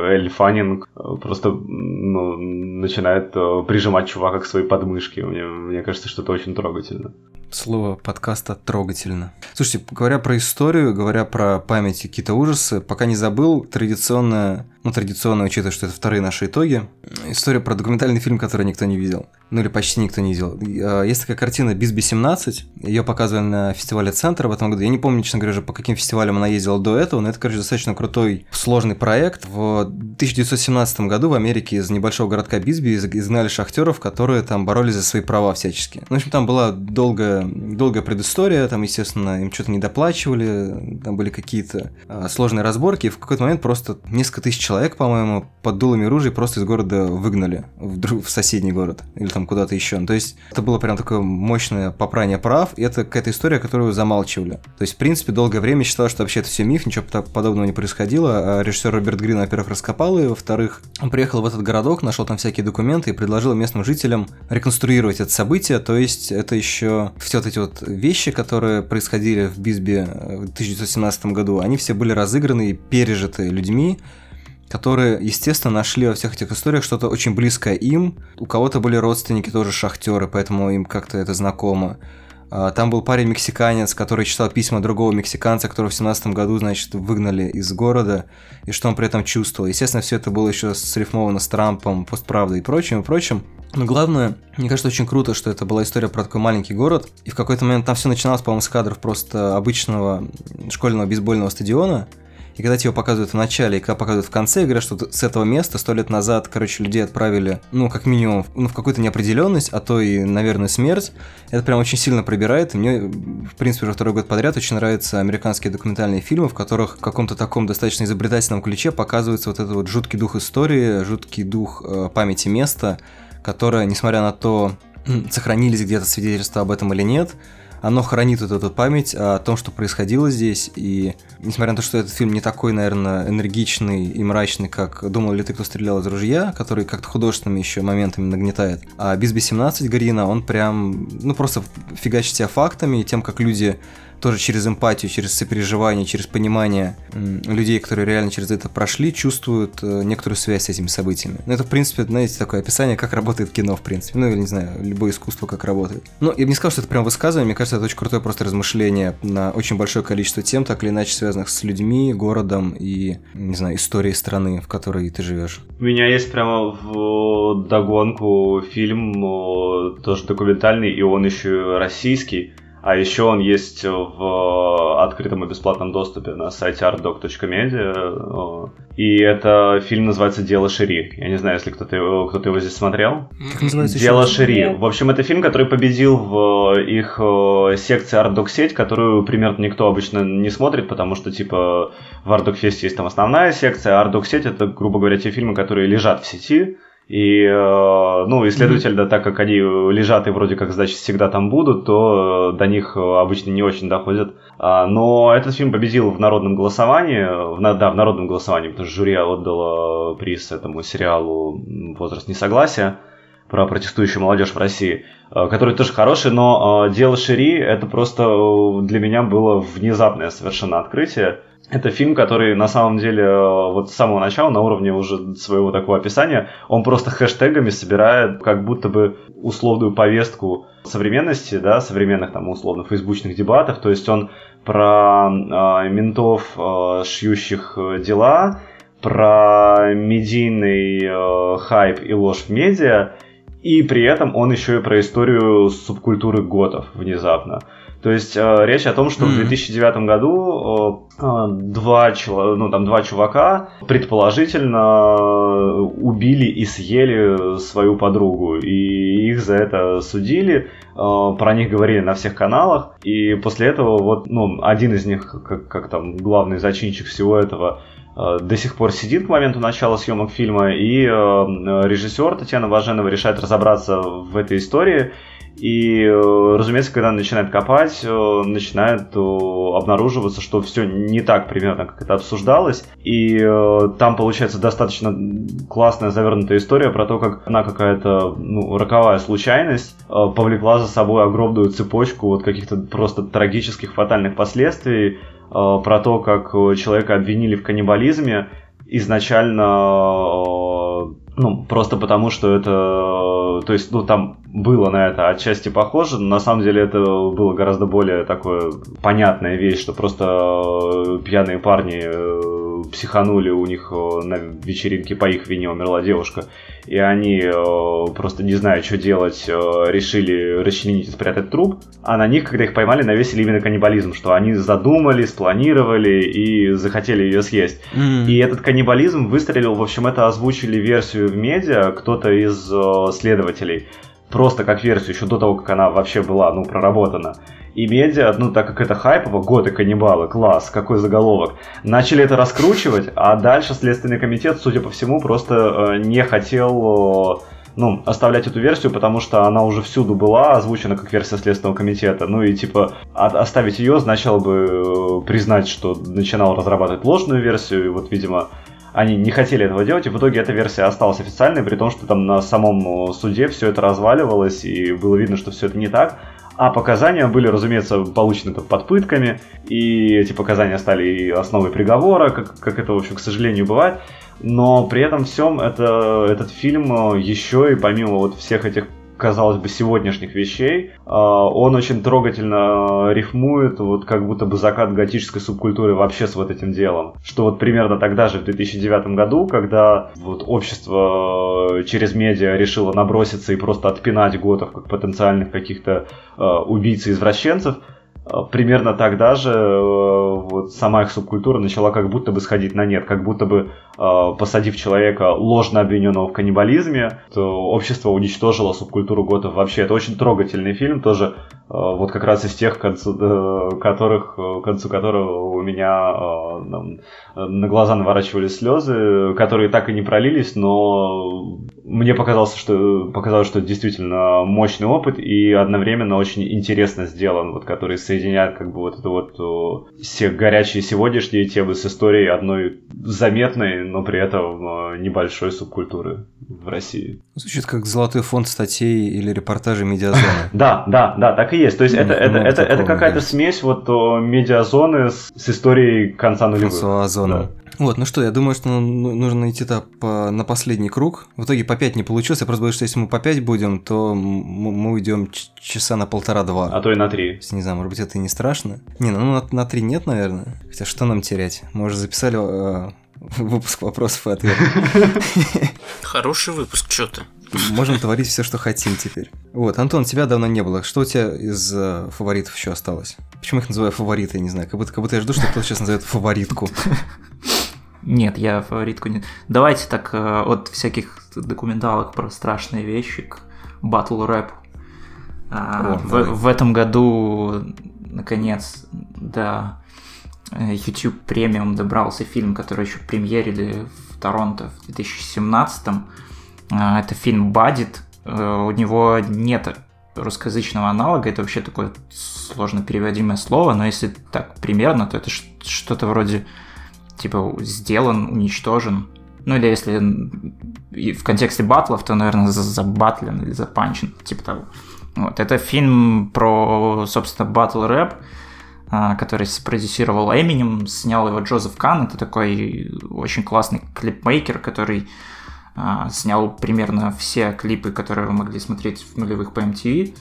Speaker 2: Эль Фаннинг просто ну, начинает прижимать чувака к своей подмышке. Мне, мне кажется, что это очень трогательно.
Speaker 1: Слово подкаста трогательно. Слушайте, говоря про историю, говоря про память и какие-то ужасы, пока не забыл, традиционная ну, традиционно, учитывая, что это вторые наши итоги, история про документальный фильм, который никто не видел. Ну, или почти никто не видел. А, есть такая картина «Бисби-17», ее показывали на фестивале «Центр» в этом году. Я не помню, честно говоря, по каким фестивалям она ездила до этого, но это, короче, достаточно крутой, сложный проект. В 1917 году в Америке из небольшого городка Бисби изгнали шахтеров, которые там боролись за свои права всячески. Ну, в общем, там была долгая, долгая предыстория, там, естественно, им что-то не доплачивали, там были какие-то а, сложные разборки, и в какой-то момент просто несколько тысяч человек, по-моему, под дулами ружей просто из города выгнали в, друг, в соседний город или там куда-то еще. То есть это было прям такое мощное попрание прав, и это какая-то история, которую замалчивали. То есть, в принципе, долгое время считалось, что вообще это все миф, ничего подобного не происходило. А режиссер Роберт Грин, во-первых, раскопал ее, во-вторых, он приехал в этот городок, нашел там всякие документы и предложил местным жителям реконструировать это событие. То есть это еще все вот эти вот вещи, которые происходили в Бисбе в 1917 году, они все были разыграны и пережиты людьми, которые, естественно, нашли во всех этих историях что-то очень близкое им. У кого-то были родственники тоже шахтеры, поэтому им как-то это знакомо. А, там был парень-мексиканец, который читал письма другого мексиканца, которого в 17 году, значит, выгнали из города, и что он при этом чувствовал. Естественно, все это было еще срифмовано с Трампом, постправдой и прочим, и прочим. Но главное, мне кажется, очень круто, что это была история про такой маленький город, и в какой-то момент там все начиналось, по-моему, с кадров просто обычного школьного бейсбольного стадиона, и когда тебе показывают в начале, и когда показывают в конце, говорят, что с этого места сто лет назад, короче, людей отправили, ну, как минимум, ну, в какую-то неопределенность, а то и, наверное, смерть. Это прям очень сильно пробирает. И мне, в принципе, уже второй год подряд очень нравятся американские документальные фильмы, в которых в каком-то таком достаточно изобретательном ключе показывается вот этот вот жуткий дух истории, жуткий дух э, памяти места, которое, несмотря на то, сохранились где-то свидетельства об этом или нет, оно хранит вот эту память о том, что происходило здесь, и несмотря на то, что этот фильм не такой, наверное, энергичный и мрачный, как «Думал ли ты, кто стрелял из ружья», который как-то художественными еще моментами нагнетает, а «Бисби 17» Гарина, он прям, ну, просто фигачит себя фактами и тем, как люди тоже через эмпатию, через сопереживание, через понимание людей, которые реально через это прошли, чувствуют э, некоторую связь с этими событиями. Ну, это, в принципе, знаете, такое описание, как работает кино, в принципе. Ну, или, не знаю, любое искусство, как работает. Ну, я бы не сказал, что это прям высказывание, мне кажется, это очень крутое просто размышление на очень большое количество тем, так или иначе связанных с людьми, городом и, не знаю, историей страны, в которой ты живешь.
Speaker 2: У меня есть прямо в догонку фильм, тоже документальный, и он еще российский, а еще он есть в открытом и бесплатном доступе на сайте artdoc.media. И это фильм называется «Дело Шири». Я не знаю, если кто-то его, кто его здесь смотрел.
Speaker 1: Как называется
Speaker 2: «Дело Шири». В общем, это фильм, который победил в их секции ArtDoc сеть, которую примерно никто обычно не смотрит, потому что, типа, в ArtDoc Fest есть там основная секция, а ArtDoc сеть — это, грубо говоря, те фильмы, которые лежат в сети, и, э, ну, и следовательно, так как они лежат и вроде как, значит, всегда там будут, то до них обычно не очень доходят. А, но этот фильм победил в народном голосовании, в, да, в народном голосовании, потому что жюри отдало приз этому сериалу «Возраст несогласия» про протестующую молодежь в России, э, который тоже хороший, но э, дело Шири это просто для меня было внезапное совершенно открытие. Это фильм, который на самом деле э, вот с самого начала на уровне уже своего такого описания, он просто хэштегами собирает как будто бы условную повестку современности, да, современных там условно фейсбучных дебатов, то есть он про э, ментов, э, шьющих э, дела, про медийный э, хайп и ложь в медиа, и при этом он еще и про историю субкультуры готов внезапно. То есть э, речь о том, что mm-hmm. в 2009 году э, э, два, ну, там, два чувака предположительно убили и съели свою подругу. И их за это судили, э, про них говорили на всех каналах. И после этого вот, ну, один из них, как, как там главный зачинщик всего этого, э, до сих пор сидит к моменту начала съемок фильма, и э, режиссер Татьяна Важенова решает разобраться в этой истории И, э, разумеется, когда начинает копать, э, начинает обнаруживаться, что все не так примерно, как это обсуждалось. И там получается достаточно классная завернутая история про то, как она какая-то ну, роковая случайность повлекла за собой огромную цепочку вот каких-то просто трагических, фатальных последствий, про то, как человека обвинили в каннибализме, изначально, ну, просто потому, что это, то есть, ну, там было на это отчасти похоже, но на самом деле это было гораздо более такое понятная вещь, что просто пьяные парни э, психанули, у них э, на вечеринке по их вине умерла девушка, и они э, просто не зная, что делать, решили расчленить и спрятать труп, а на них, когда их поймали, навесили именно каннибализм, что они задумали, спланировали и захотели ее съесть. Mm. И этот каннибализм выстрелил, в общем, это озвучили версию в медиа кто-то из следователей просто как версию еще до того, как она вообще была, ну, проработана. И медиа, ну, так как это хайпово, годы каннибалы, класс, какой заголовок, начали это раскручивать, а дальше Следственный комитет, судя по всему, просто э, не хотел... Э, ну, оставлять эту версию, потому что она уже всюду была озвучена как версия Следственного комитета. Ну и типа от, оставить ее значило бы э, признать, что начинал разрабатывать ложную версию, и вот, видимо, они не хотели этого делать, и в итоге эта версия осталась официальной, при том, что там на самом суде все это разваливалось, и было видно, что все это не так. А показания были, разумеется, получены под пытками, и эти показания стали основой приговора, как, как это, в общем, к сожалению, бывает. Но при этом всем это, этот фильм еще и помимо вот всех этих казалось бы, сегодняшних вещей. А, он очень трогательно рифмует, вот как будто бы закат готической субкультуры вообще с вот этим делом. Что вот примерно тогда же, в 2009 году, когда вот общество через медиа решило наброситься и просто отпинать готов как потенциальных каких-то а, убийц и извращенцев, а, примерно тогда же э, вот сама их субкультура начала как будто бы сходить на нет, как будто бы э, посадив человека ложно обвиненного в каннибализме, то общество уничтожило субкультуру готов вообще. Это очень трогательный фильм, тоже э, вот как раз из тех, концу, которых, концу которого у меня на глаза наворачивались слезы, которые так и не пролились, но мне показалось, что, показалось, что это действительно мощный опыт и одновременно очень интересно сделан, вот который соединяет как бы вот это вот все горячие сегодняшние темы с историей одной заметной, но при этом э, небольшой субкультуры в России.
Speaker 1: Звучит как золотой фонд статей или репортажей медиазоны.
Speaker 2: Да, да, да, так и есть. То есть это, это, это, это какая-то смесь вот медиазоны с, с историей конца нулевых.
Speaker 1: Франсуа Вот, ну что, я думаю, что ну, нужно идти -то по, на последний круг. В итоге по 5 не получилось. Я просто боюсь, что если мы по 5 будем, то мы уйдем часа на полтора-два.
Speaker 2: А то и на 3.
Speaker 1: Не знаю, может быть, это и не страшно. Не, ну на, на 3 нет, наверное. Хотя что нам терять? Мы уже записали э, выпуск вопросов и ответов.
Speaker 5: Хороший выпуск, что ты?
Speaker 1: Можем творить все, что хотим теперь. Вот, Антон, тебя давно не было. Что у тебя из э, фаворитов еще осталось? Почему их называю фавориты, я не знаю. Как будто, как будто я жду, что кто-то сейчас назовет фаворитку.
Speaker 4: Нет, я фаворитку не... Давайте так э, от всяких документалок про страшные вещи к батл рэп. А, в, в этом году, наконец, да, YouTube премиум добрался фильм, который еще премьерили в Торонто в 2017 а, Это фильм «Бадит». Э, у него нет русскоязычного аналога, это вообще такое сложно переводимое слово, но если так примерно, то это что-то вроде типа сделан, уничтожен. Ну или если в контексте батлов, то, наверное, забатлен или запанчен, типа того. Вот. Это фильм про, собственно, батл рэп, а, который спродюсировал Эминем, снял его Джозеф Кан. Это такой очень классный клипмейкер, который а, снял примерно все клипы, которые вы могли смотреть в нулевых по MTV.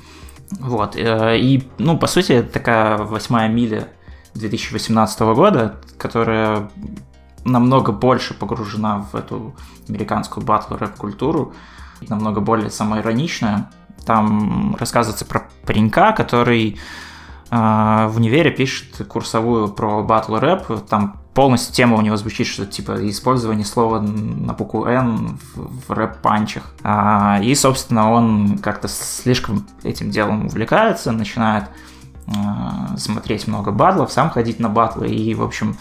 Speaker 4: Вот. Э, и, ну, по сути, это такая восьмая миля 2018 года, которая намного больше погружена в эту американскую батл рэп культуру, намного более самоироничная. Там рассказывается про паренька, который э, в универе пишет курсовую про батл рэп. Там полностью тема у него звучит, что типа использование слова на букву N в, в рэп-панчах. А, и, собственно, он как-то слишком этим делом увлекается, начинает смотреть много батлов, сам ходить на батлы и, в общем,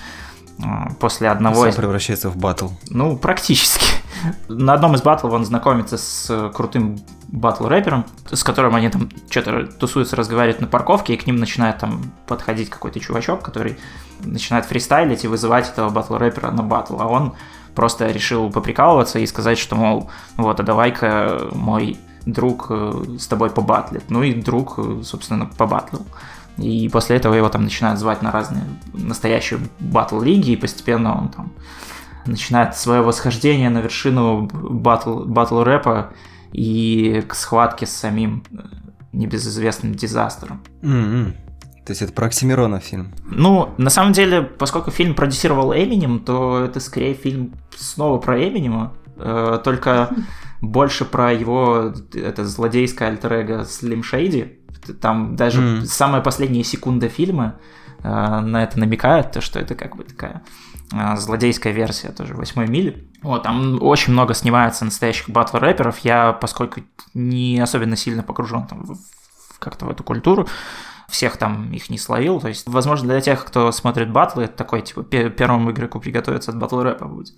Speaker 4: э, после одного...
Speaker 1: Сам превращается в батл.
Speaker 4: Ну, практически. На одном из батлов он знакомится с крутым батл-рэпером, с которым они там что-то тусуются, разговаривают на парковке, и к ним начинает там подходить какой-то чувачок, который начинает фристайлить и вызывать этого батл-рэпера на батл, а он просто решил поприкалываться и сказать, что, мол, вот, а давай-ка мой друг э, с тобой побатлит. Ну и друг, э, собственно, побатлил. И после этого его там начинают звать на разные настоящие батл-лиги, и постепенно он там начинает свое восхождение на вершину батл, батл рэпа и к схватке с самим э, небезызвестным дизастером.
Speaker 1: Mm-hmm. То есть это про Оксимирона фильм?
Speaker 4: Ну, на самом деле, поскольку фильм продюсировал Эминем, то это скорее фильм снова про Эминема, э, только больше про его это злодейское альтер эго Слим Шейди. Там даже mm. самая последняя секунда фильма э, на это намекает, то, что это как бы такая э, злодейская версия тоже восьмой мили. Вот, там очень много снимается настоящих батл-рэперов. Я, поскольку не особенно сильно погружен там в, как-то в эту культуру, всех там их не словил. То есть, возможно, для тех, кто смотрит батлы, это такой, типа, первому игроку приготовиться от батл рэпа будет.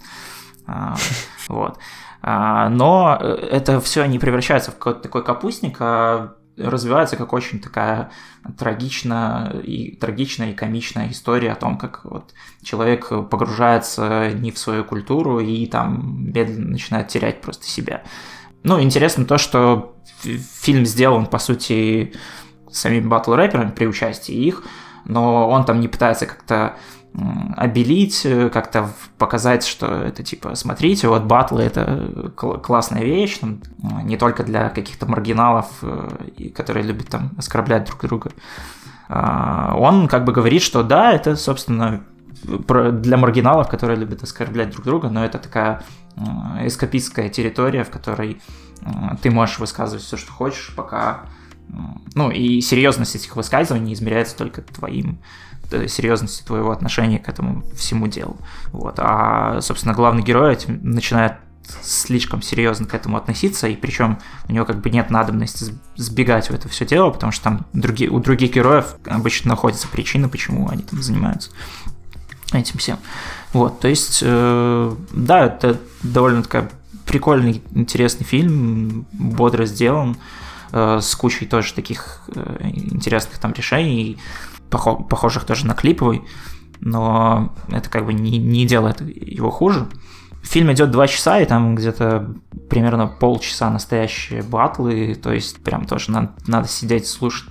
Speaker 4: А, вот. А, но э, это все не превращается в какой-то такой капустник, а развивается как очень такая трагичная и, трагичная и комичная история о том, как вот человек погружается не в свою культуру и там медленно начинает терять просто себя. Ну, интересно то, что фильм сделан, по сути, самими батл-рэперами при участии их, но он там не пытается как-то обелить, э, как-то показать, что это типа, смотрите, вот батлы это классная вещь, там, э, не только для каких-то маргиналов, э, которые любят там оскорблять друг друга. А, он как бы говорит, что да, это, собственно, для маргиналов, которые любят оскорблять друг друга, но это такая эскапистская территория, в которой ты можешь высказывать все, что хочешь, пока... Ну, и серьезность этих высказываний измеряется только твоим серьезности твоего отношения к этому всему делу. Вот. А, собственно, главный герой начинает слишком серьезно к этому относиться, и причем у него как бы нет надобности сбегать в это все дело, потому что там другие, у других героев обычно находятся причины, почему они там занимаются этим всем. Вот, то есть, э, да, это довольно такая прикольный, интересный фильм, бодро сделан, э, с кучей тоже таких э, интересных там решений похожих тоже на клиповый, но это как бы не, не делает его хуже. Фильм идет два часа, и там где-то примерно полчаса настоящие батлы, то есть прям тоже надо, надо сидеть, слушать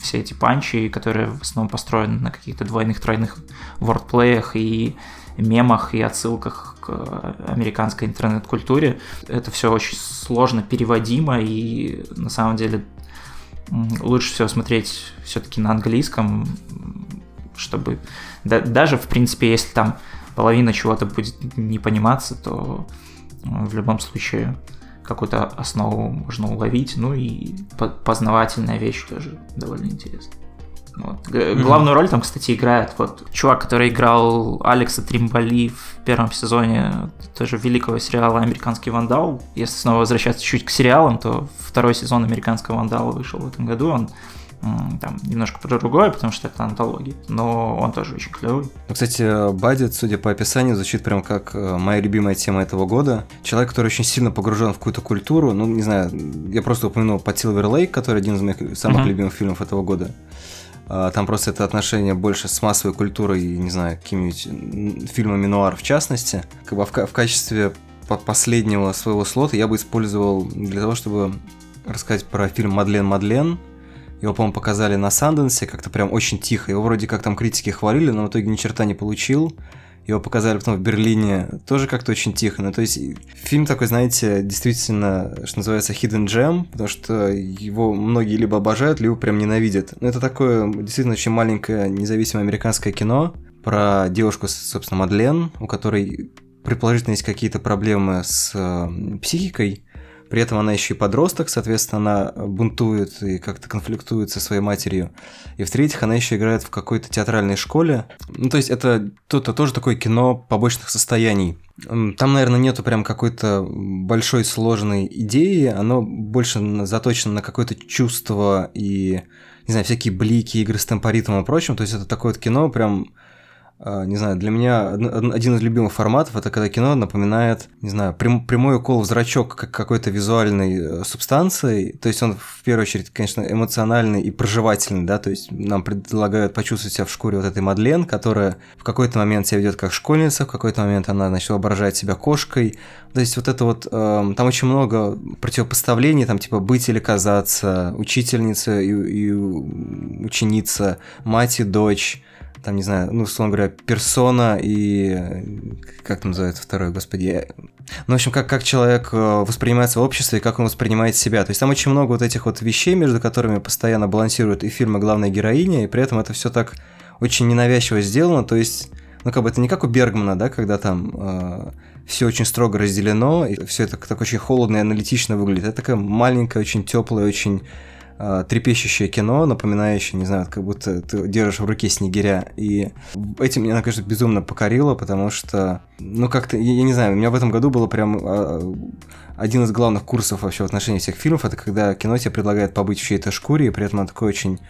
Speaker 4: все эти панчи, которые в основном построены на каких-то двойных, тройных вордплеях и мемах и отсылках к американской интернет-культуре. Это все очень сложно переводимо, и на самом деле лучше всего смотреть все-таки на английском, чтобы да, даже, в принципе, если там половина чего-то будет не пониматься, то э, в любом случае какую-то основу можно уловить, ну и познавательная вещь тоже довольно интересная. Вот. Mm-hmm. Главную роль там, кстати, играет вот чувак, который играл Алекса Тримбали в первом сезоне тоже великого сериала «Американский вандал». Если снова возвращаться чуть к сериалам, то второй сезон «Американского вандала» вышел в этом году. Он там немножко про другое, потому что это антология, но он тоже очень клевый.
Speaker 1: Ну, кстати, Баддит, судя по описанию, звучит прям как э, моя любимая тема этого года. Человек, который очень сильно погружен в какую-то культуру, ну, не знаю, я просто упомянул под Silver Lake, который один из моих самых uh-huh. любимых фильмов этого года. А, там просто это отношение больше с массовой культурой и, не знаю, какими-нибудь фильмами нуар в частности. Как бы в, в качестве последнего своего слота я бы использовал для того, чтобы рассказать про фильм «Мадлен Мадлен». Его, по-моему, показали на Санденсе как-то прям очень тихо. Его вроде как там критики хвалили, но в итоге ни черта не получил. Его показали потом в Берлине, тоже как-то очень тихо. Ну, то есть фильм такой, знаете, действительно, что называется, hidden gem, потому что его многие либо обожают, либо прям ненавидят. Но это такое действительно очень маленькое независимое американское кино про девушку, собственно, Мадлен, у которой предположительно есть какие-то проблемы с э, психикой, при этом она еще и подросток, соответственно, она бунтует и как-то конфликтует со своей матерью. И в-третьих, она еще играет в какой-то театральной школе. Ну, то есть это, это тоже такое кино побочных состояний. Там, наверное, нету прям какой-то большой сложной идеи, оно больше заточено на какое-то чувство и, не знаю, всякие блики, игры с темпоритмом и прочим. То есть это такое вот кино прям не знаю, для меня один из любимых форматов это когда кино напоминает, не знаю, прям, прямой укол в зрачок как какой-то визуальной э, субстанции. То есть он в первую очередь, конечно, эмоциональный и проживательный, да, то есть нам предлагают почувствовать себя в шкуре вот этой Мадлен, которая в какой-то момент себя ведет как школьница, в какой-то момент она, значит, воображает себя кошкой. То есть вот это вот, э, там очень много противопоставлений, там типа быть или казаться, учительница и, и ученица, мать и дочь там, не знаю, ну, условно говоря, персона и... Как там называется второй, господи? Ну, в общем, как, как человек э, воспринимается в обществе и как он воспринимает себя. То есть там очень много вот этих вот вещей, между которыми постоянно балансируют и фильмы главная героиня, и при этом это все так очень ненавязчиво сделано. То есть, ну, как бы это не как у Бергмана, да, когда там э, все очень строго разделено, и все это так очень холодно и аналитично выглядит. Это такая маленькая, очень теплая, очень э, трепещущее кино, напоминающее, не знаю, как будто ты держишь в руке снегиря. И этим меня, конечно, безумно покорило, потому что, ну, как-то, я, я не знаю, у меня в этом году было прям э, один из главных курсов вообще в отношении всех фильмов, это когда кино тебе предлагает побыть в чьей-то шкуре, и при этом оно такое очень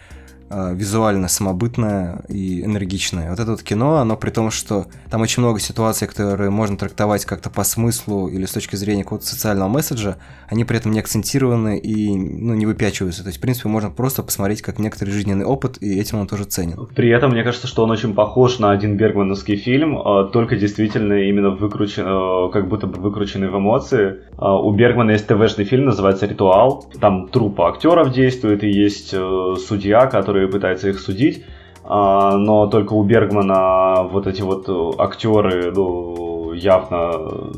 Speaker 1: визуально самобытное и энергичное. Вот это вот кино, оно при том, что там очень много ситуаций, которые можно трактовать как-то по смыслу или с точки зрения какого-то социального месседжа, они при этом не акцентированы и ну, не выпячиваются. То есть, в принципе, можно просто посмотреть как некоторый жизненный опыт, и этим он тоже ценен.
Speaker 2: При этом, мне кажется, что он очень похож на один бергмановский фильм, э, только действительно именно выкручен, э, как будто бы выкрученный в эмоции. У Бергмана есть ТВ-шный фильм, называется «Ритуал». Там трупа актеров действует, и есть судья, который которые пытаются их судить, а, но только у Бергмана вот эти вот актеры, ну, явно,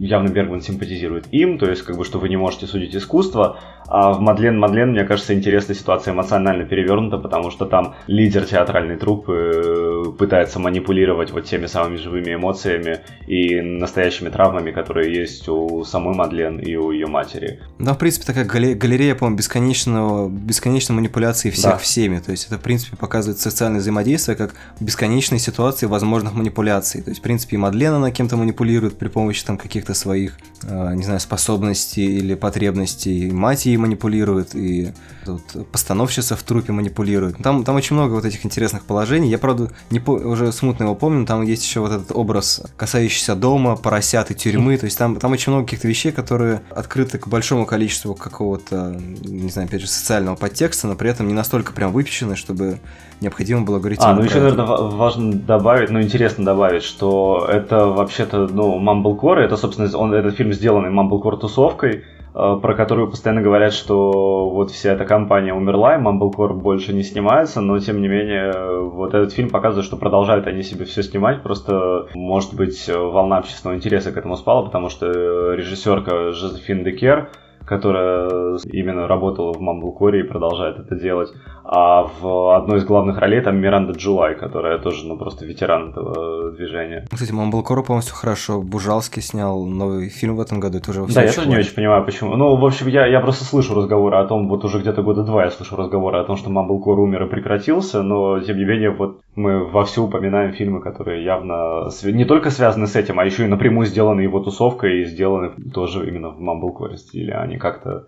Speaker 2: явно Бергман симпатизирует им, то есть как бы, что вы не можете судить искусство, а в Мадлен Мадлен, мне кажется, интересная ситуация эмоционально перевернута, потому что там лидер театральной труппы э, пытается манипулировать вот теми самыми живыми эмоциями и настоящими травмами, которые есть у самой Мадлен и у ее матери.
Speaker 1: Да, в принципе, такая галерея, по-моему, бесконечного, бесконечной манипуляции всех да. всеми. То есть это, в принципе, показывает социальное взаимодействие как бесконечные ситуации возможных манипуляций. То есть, в принципе, и Мадлен она кем-то манипулирует при помощи там каких-то своих, э, не знаю, способностей или потребностей. Мать ей манипулирует, и вот, постановщица в трупе манипулирует. Там, там очень много вот этих интересных положений. Я, правда, не по... уже смутно его помню, там есть еще вот этот образ, касающийся дома, поросят и тюрьмы. То есть там, там очень много каких-то вещей, которые открыты к большому количеству какого-то, не знаю, опять же, социального подтекста, но при этом не настолько прям выпечены, чтобы необходимо было говорить.
Speaker 2: А, ну еще, это. наверное, важно добавить, ну интересно добавить, что это вообще-то, ну, Mumblecore, это, собственно, он, этот фильм сделанный Mumblecore тусовкой, Э, про которую постоянно говорят, что вот вся эта компания умерла, и Mumblecore больше не снимается, но тем не менее вот этот фильм показывает, что продолжают они себе все снимать, просто может быть волна общественного интереса к этому спала, потому что режиссерка Жозефин Декер, которая именно работала в Mumblecore и продолжает это делать, а в одной из главных ролей там Миранда Джулай, которая тоже, ну, просто ветеран этого движения.
Speaker 1: Кстати, Мамблкору полностью хорошо. Бужалский снял новый фильм в этом году, это уже
Speaker 2: Да, я тоже не очень понимаю, почему. Ну, в общем, я, я просто слышу разговоры о том, вот уже где-то года два я слышу разговоры о том, что Мамблкор умер и прекратился, но, тем не менее, вот мы вовсю упоминаем фильмы, которые явно не только связаны с этим, а еще и напрямую сделаны его тусовкой и сделаны тоже именно в Мамблкоре стиле, а не как-то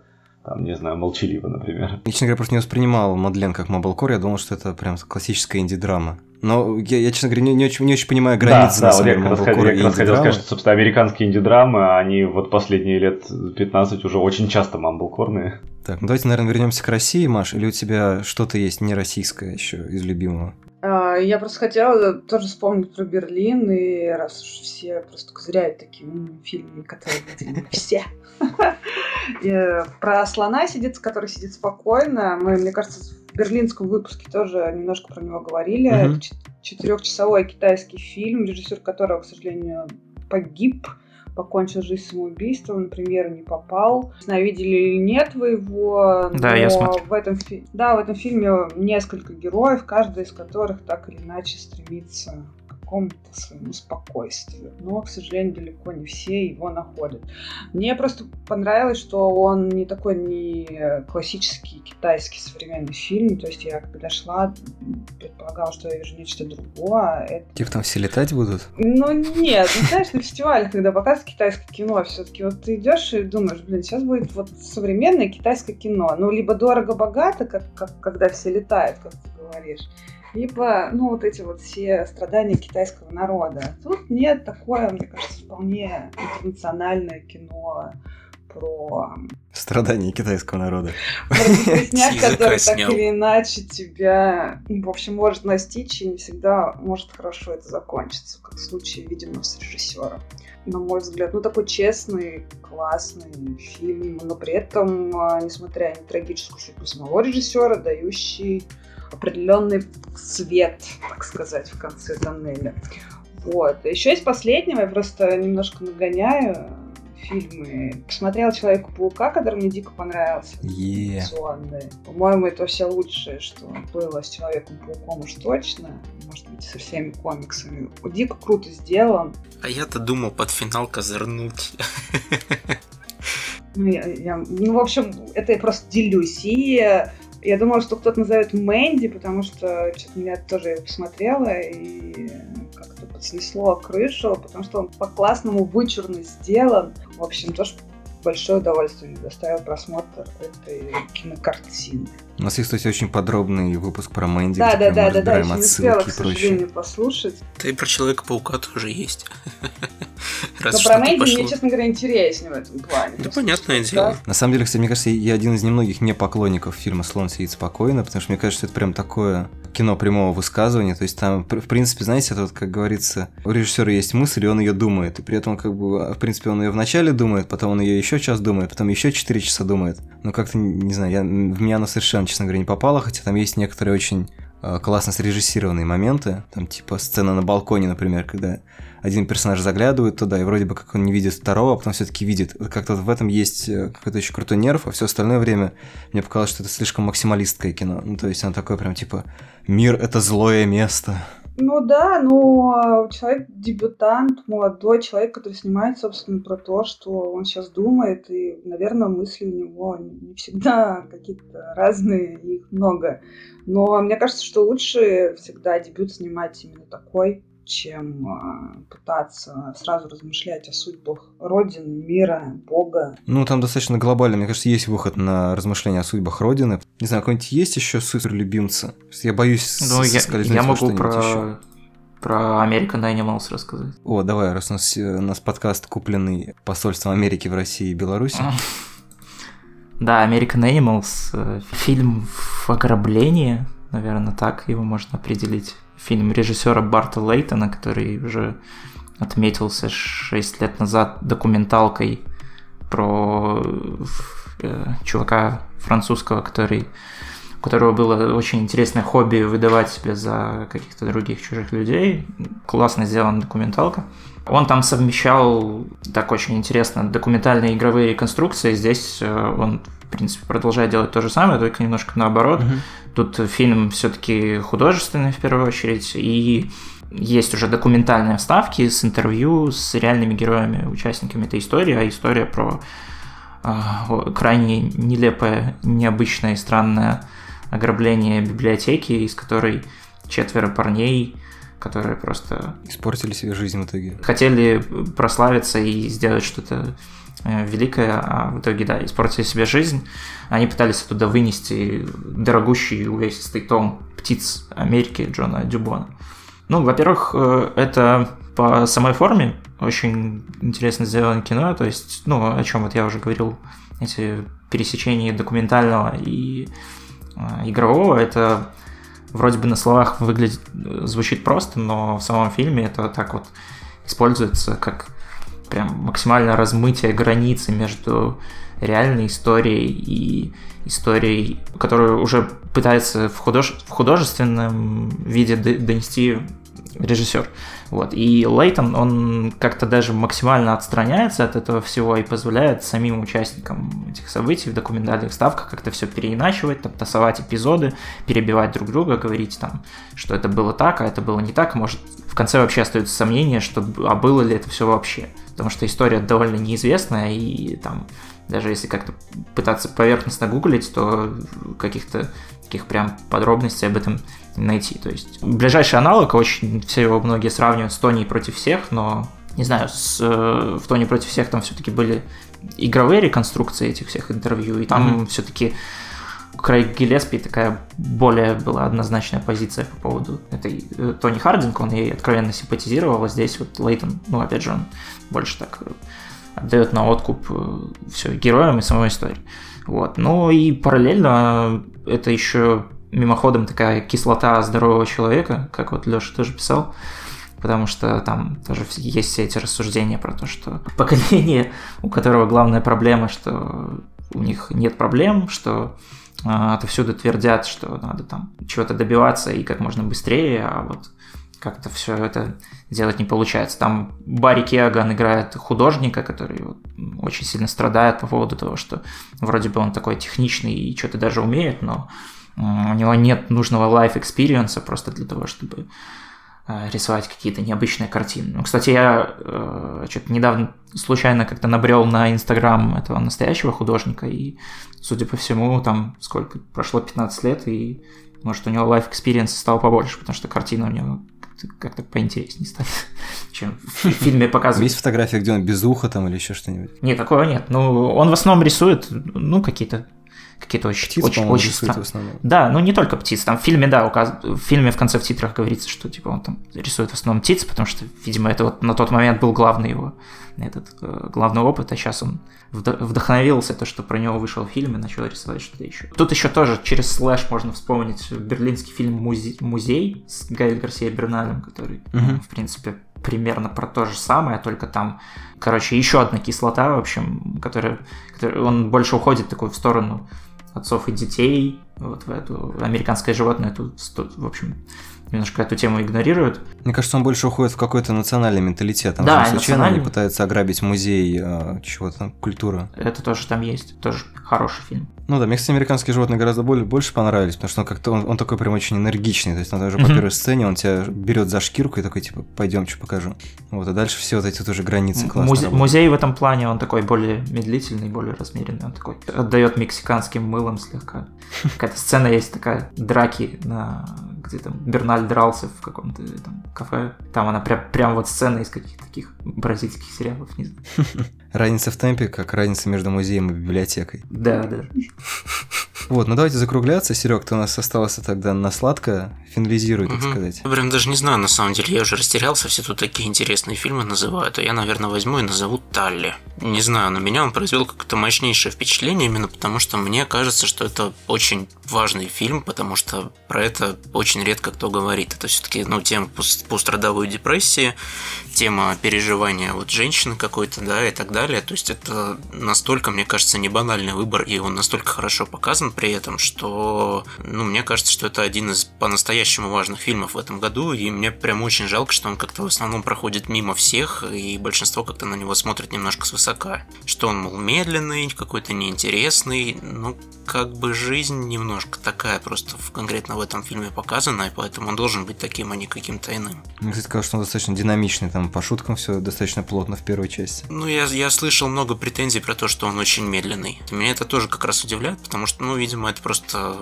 Speaker 2: там, не знаю, молчаливо, например.
Speaker 1: Я, честно говоря, просто не воспринимал Мадлен как Маблкор, я думал, что это прям классическая инди-драма. Но я, я честно говоря, не, не, очень, не очень понимаю границы.
Speaker 2: Да, да, вот я как раз, я как раз хотел сказать, что, собственно, американские инди-драмы, они вот последние лет 15 уже очень часто мамблкорные.
Speaker 1: Так, ну давайте, наверное, вернемся к России, Маш, или у тебя что-то есть не российское еще из любимого?
Speaker 3: Я просто хотела тоже вспомнить про Берлин, и раз уж все просто козыряют такими фильмами, которые видели все. Про слона сидит, который сидит спокойно. Мы, мне кажется, в берлинском выпуске тоже немножко про него говорили. Четырехчасовой китайский фильм, режиссер которого, к сожалению, погиб покончил жизнь самоубийством, на премьеру не попал. Не знаю, видели или нет вы его,
Speaker 4: да, я смотрю.
Speaker 3: В этом, да, в этом фильме несколько героев, каждый из которых так или иначе стремится какому-то своему спокойствию. Но, к сожалению, далеко не все его находят. Мне просто понравилось, что он не такой не классический китайский современный фильм. То есть я когда шла, предполагала, что я вижу нечто другое. А это...
Speaker 1: Типа там все летать будут?
Speaker 3: Ну нет, ну знаешь, на фестивале, когда показывают китайское кино, все-таки вот ты идешь и думаешь, блин, сейчас будет вот современное китайское кино. Ну, либо дорого-богато, как, как, когда все летают, как ты говоришь либо, ну, вот эти вот все страдания китайского народа. Тут нет такое, мне кажется, вполне интернациональное кино про...
Speaker 1: Страдания китайского народа.
Speaker 3: Про который так или иначе тебя, в общем, может настичь, и не всегда может хорошо это закончиться, как в случае, видимо, с режиссером. На мой взгляд, ну, такой честный, классный фильм, но при этом, а, несмотря на трагическую судьбу самого режиссера, дающий определенный свет, так сказать, в конце тоннеля. Вот. Еще из последнего, я просто немножко нагоняю, фильмы. Посмотрела Человека-паука, который мне дико понравился.
Speaker 1: Yeah.
Speaker 3: По-моему, это все лучшее, что было с Человеком-пауком уж точно. Может быть, со всеми комиксами. Дико круто сделан.
Speaker 5: А я-то думал под финал козырнуть.
Speaker 3: Ну, я, я, ну, в общем, это я просто делюсь. И я думала, что кто-то назовет Мэнди, потому что что-то меня тоже посмотрела и снесло крышу, потому что он по-классному вычурно сделан. В общем, тоже большое удовольствие доставил просмотр этой кинокартины.
Speaker 1: У нас есть, кстати, очень подробный выпуск про Мэнди,
Speaker 3: да, да, да, да, да, еще не успела, к сожалению, послушать.
Speaker 5: Да и про Человека-паука тоже есть.
Speaker 3: Раз Но про Мэнди мне, честно говоря, интереснее в этом плане.
Speaker 5: Да, понятное дело.
Speaker 1: На самом деле, кстати, мне кажется, я один из немногих не поклонников фильма «Слон сидит спокойно», потому что мне кажется, это прям такое кино прямого высказывания, то есть там, в принципе, знаете, это вот, как говорится, у режиссера есть мысль, и он ее думает, и при этом, как бы, в принципе, он ее вначале думает, потом он ее еще час думает, потом еще 4 часа думает. Ну, как-то, не знаю, я, в меня она совершенно, честно говоря, не попала, хотя там есть некоторые очень э, классно срежиссированные моменты, там, типа, сцена на балконе, например, когда один персонаж заглядывает туда, и вроде бы как он не видит второго, а потом все-таки видит. Как-то в этом есть э, какой-то еще крутой нерв, а все остальное время мне показалось, что это слишком максималистское кино. Ну, то есть оно такое прям типа «Мир — это злое место».
Speaker 3: Ну да, но человек дебютант, молодой человек, который снимает, собственно, про то, что он сейчас думает, и, наверное, мысли у него не всегда какие-то разные, их много. Но мне кажется, что лучше всегда дебют снимать именно такой, чем а, пытаться сразу размышлять о судьбах Родины, мира, Бога.
Speaker 1: Ну, там достаточно глобально. Мне кажется, есть выход на размышления о судьбах Родины. Не знаю, какой-нибудь есть еще суперлюбимцы? Я боюсь
Speaker 4: Ну, я, я могу про... Еще. Про American Animals рассказать.
Speaker 1: О, давай, раз у нас, э, у нас подкаст купленный посольством Америки в России и Беларуси.
Speaker 4: Да, American Animals, э, фильм в ограблении, наверное, так его можно определить фильм режиссера Барта Лейтона, который уже отметился 6 лет назад документалкой про э, чувака французского, который у которого было очень интересное хобби выдавать себя за каких-то других чужих людей. Классно сделана документалка. Он там совмещал так очень интересно документальные игровые конструкции. Здесь э, он, в принципе, продолжает делать то же самое, только немножко наоборот. Mm-hmm. Тут фильм все-таки художественный в первую очередь, и есть уже документальные вставки с интервью с реальными героями, участниками этой истории, а история про э, крайне нелепое, необычное и странное ограбление библиотеки, из которой четверо парней, которые просто...
Speaker 1: Испортили себе жизнь в итоге.
Speaker 4: Хотели прославиться и сделать что-то Э, великая, а в итоге, да, испортили себе жизнь. Они пытались оттуда вынести дорогущий увесистый том «Птиц Америки» Джона Дюбона. Ну, во-первых, э, это по самой форме очень интересно сделано кино, то есть, ну, о чем вот я уже говорил, эти пересечения документального и э, игрового, это вроде бы на словах выглядит, звучит просто, но в самом фильме это так вот используется как прям максимальное размытие границы между реальной историей и историей, которую уже пытается в, худож... в художественном виде донести режиссер. Вот. И Лейтон, он как-то даже максимально отстраняется от этого всего и позволяет самим участникам этих событий в документальных ставках как-то все переиначивать, там, тасовать эпизоды, перебивать друг друга, говорить там, что это было так, а это было не так. Может, в конце вообще остается сомнение, что, а было ли это все вообще. Потому что история довольно неизвестная, и там даже если как-то пытаться поверхностно гуглить, то каких-то таких прям подробностей об этом найти. То есть ближайший аналог, очень все его многие сравнивают с Тони против всех, но не знаю, с, э, в Тони против всех там все-таки были игровые реконструкции этих всех интервью, и там mm-hmm. все-таки Крейг Гиллеспи такая более была однозначная позиция по поводу этой э, Тони Хардинг, он ей откровенно симпатизировал, а здесь вот Лейтон, ну, опять же, он больше так э, отдает на откуп э, все героям и самой истории. Вот. Ну и параллельно это еще мимоходом такая кислота здорового человека, как вот Леша тоже писал, потому что там тоже есть все эти рассуждения про то, что поколение, у которого главная проблема, что у них нет проблем, что а, отовсюду твердят, что надо там чего-то добиваться и как можно быстрее, а вот как-то все это делать не получается. Там Барри Киаган играет художника, который очень сильно страдает по поводу того, что вроде бы он такой техничный и что-то даже умеет, но у него нет нужного life experience просто для того, чтобы Э, рисовать какие-то необычные картины. Ну, кстати, я э, что-то недавно случайно как-то набрел на Инстаграм этого настоящего художника, и, судя по всему, там сколько, прошло 15 лет, и, может, у него life experience стал побольше, потому что картина у него как-то поинтереснее стали, чем в фильме показывают.
Speaker 1: Есть фотография, где он без уха там или еще что-нибудь?
Speaker 4: Нет, такого нет. Ну, он в основном рисует, ну, какие-то какие-то очень, птиц, очень, очень
Speaker 1: странные. в основном.
Speaker 4: Да, ну не только птиц. Там в фильме, да, указ... в фильме в конце в титрах говорится, что типа он там рисует в основном птиц, потому что, видимо, это вот на тот момент был главный его этот э, главный опыт, а сейчас он вдохновился, то, что про него вышел фильм и начал рисовать что-то еще. Тут еще тоже через слэш можно вспомнить берлинский фильм «Музей», «Музей» с Гаэль Гарсия Берналем, который, угу. в принципе, примерно про то же самое, только там, короче, еще одна кислота, в общем, которая, которая он больше уходит такой в сторону отцов и детей, вот в эту американское животное, тут, в общем, немножко эту тему игнорируют.
Speaker 1: Мне кажется, он больше уходит в какой-то национальный менталитет. Там
Speaker 4: да,
Speaker 1: случайно они пытаются ограбить музей э, чего-то, культуры.
Speaker 4: Это тоже там есть, тоже хороший фильм.
Speaker 1: Ну да, мне, кстати, американские животные гораздо более, больше понравились, потому что он как-то он, он такой прям очень энергичный. То есть он даже mm-hmm. по первой сцене он тебя берет за шкирку и такой, типа, пойдем, что покажу. Вот, а дальше все вот эти тоже границы классно.
Speaker 4: Музе- музей в этом плане он такой более медлительный, более размеренный. Он такой отдает мексиканским мылом слегка. Какая-то сцена есть такая, драки на где там Берналь дрался в каком-то там кафе. Там она прям, прям вот сцена из каких-то таких бразильских сериалов, не знаю.
Speaker 1: Разница в темпе, как разница между музеем и библиотекой.
Speaker 4: Да, да.
Speaker 1: Вот, ну давайте закругляться. Серег, ты у нас остался тогда на сладко. Финализируй, так угу. сказать.
Speaker 5: Я прям даже не знаю, на самом деле. Я уже растерялся. Все тут такие интересные фильмы называют. А я, наверное, возьму и назову Талли. Не знаю, на меня он произвел какое-то мощнейшее впечатление, именно потому что мне кажется, что это очень важный фильм, потому что про это очень редко кто говорит. Это все-таки, ну, тема пострадовой депрессии, тема переживания вот женщины какой-то, да, и так далее. То есть это настолько, мне кажется, не банальный выбор, и он настолько хорошо показан при этом, что, ну, мне кажется, что это один из по-настоящему важных фильмов в этом году, и мне прям очень жалко, что он как-то в основном проходит мимо всех, и большинство как-то на него смотрит немножко свысока. Что он, мол, медленный, какой-то неинтересный, ну, как бы жизнь немножко такая просто в, конкретно в этом фильме показана, и поэтому он должен быть таким, а не каким-то иным.
Speaker 1: Мне, кстати, кажется, что он достаточно динамичный, там по шуткам все достаточно плотно в первой части.
Speaker 5: Ну, я, я слышал много претензий про то, что он очень медленный. Меня это тоже как раз удивляет, потому что, ну, видимо, это просто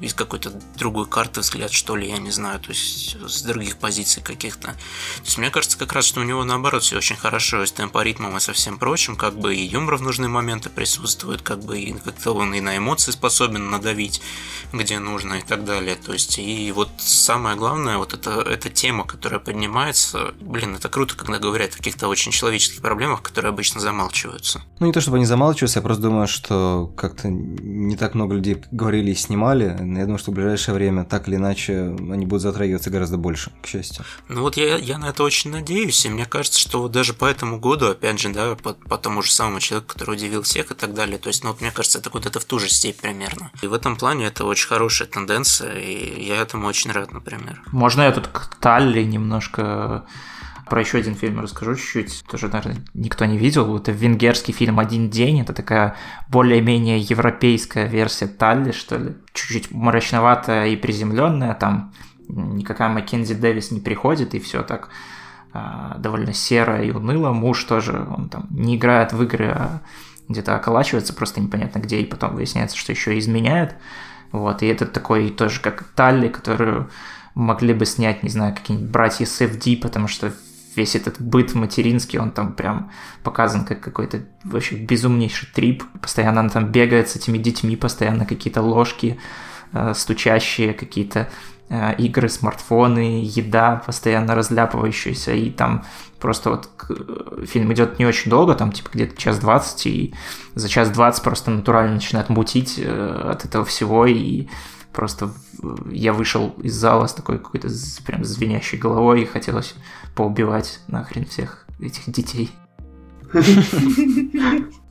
Speaker 5: из какой-то другой карты взгляд, что ли, я не знаю, то есть с других позиций каких-то. То есть мне кажется как раз, что у него наоборот все очень хорошо и с темпоритмом и со всем прочим, как бы и юмор в нужные моменты присутствует, как бы и как-то он и на эмоции способен надавить, где нужно и так далее. То есть и вот самое главное, вот это, эта тема, которая поднимается, блин, это круто, когда говорят о каких-то очень человеческих проблемах, которые обычно замалчиваются.
Speaker 1: Ну, не то чтобы они замалчиваются, я просто думаю, что как-то не так много людей говорили и снимали. Я думаю, что в ближайшее время так или иначе они будут затрагиваться гораздо больше, к счастью.
Speaker 5: Ну вот я, я на это очень надеюсь, и мне кажется, что вот даже по этому году, опять же, да, по, по тому же самому человеку, который удивил всех и так далее, то есть, ну вот мне кажется, это куда-то в ту же степь примерно. И в этом плане это очень хорошая тенденция, и я этому очень рад, например.
Speaker 4: Можно я тут к Талли немножко про еще один фильм расскажу чуть-чуть. Тоже, наверное, никто не видел. Это венгерский фильм «Один день». Это такая более-менее европейская версия Талли, что ли. Чуть-чуть мрачноватая и приземленная. Там никакая Маккензи Дэвис не приходит, и все так а, довольно серо и уныло. Муж тоже, он там не играет в игры, а где-то околачивается, просто непонятно где, и потом выясняется, что еще изменяет. Вот, и это такой тоже как Талли, которую могли бы снять, не знаю, какие-нибудь братья СФД, потому что весь этот быт материнский, он там прям показан как какой-то вообще безумнейший трип. Постоянно она там бегает с этими детьми, постоянно какие-то ложки э, стучащие, какие-то э, игры, смартфоны, еда постоянно разляпывающаяся, и там просто вот фильм идет не очень долго, там типа где-то час двадцать, и за час двадцать просто натурально начинает мутить э, от этого всего, и просто я вышел из зала с такой какой-то прям звенящей головой, и хотелось поубивать нахрен всех этих детей.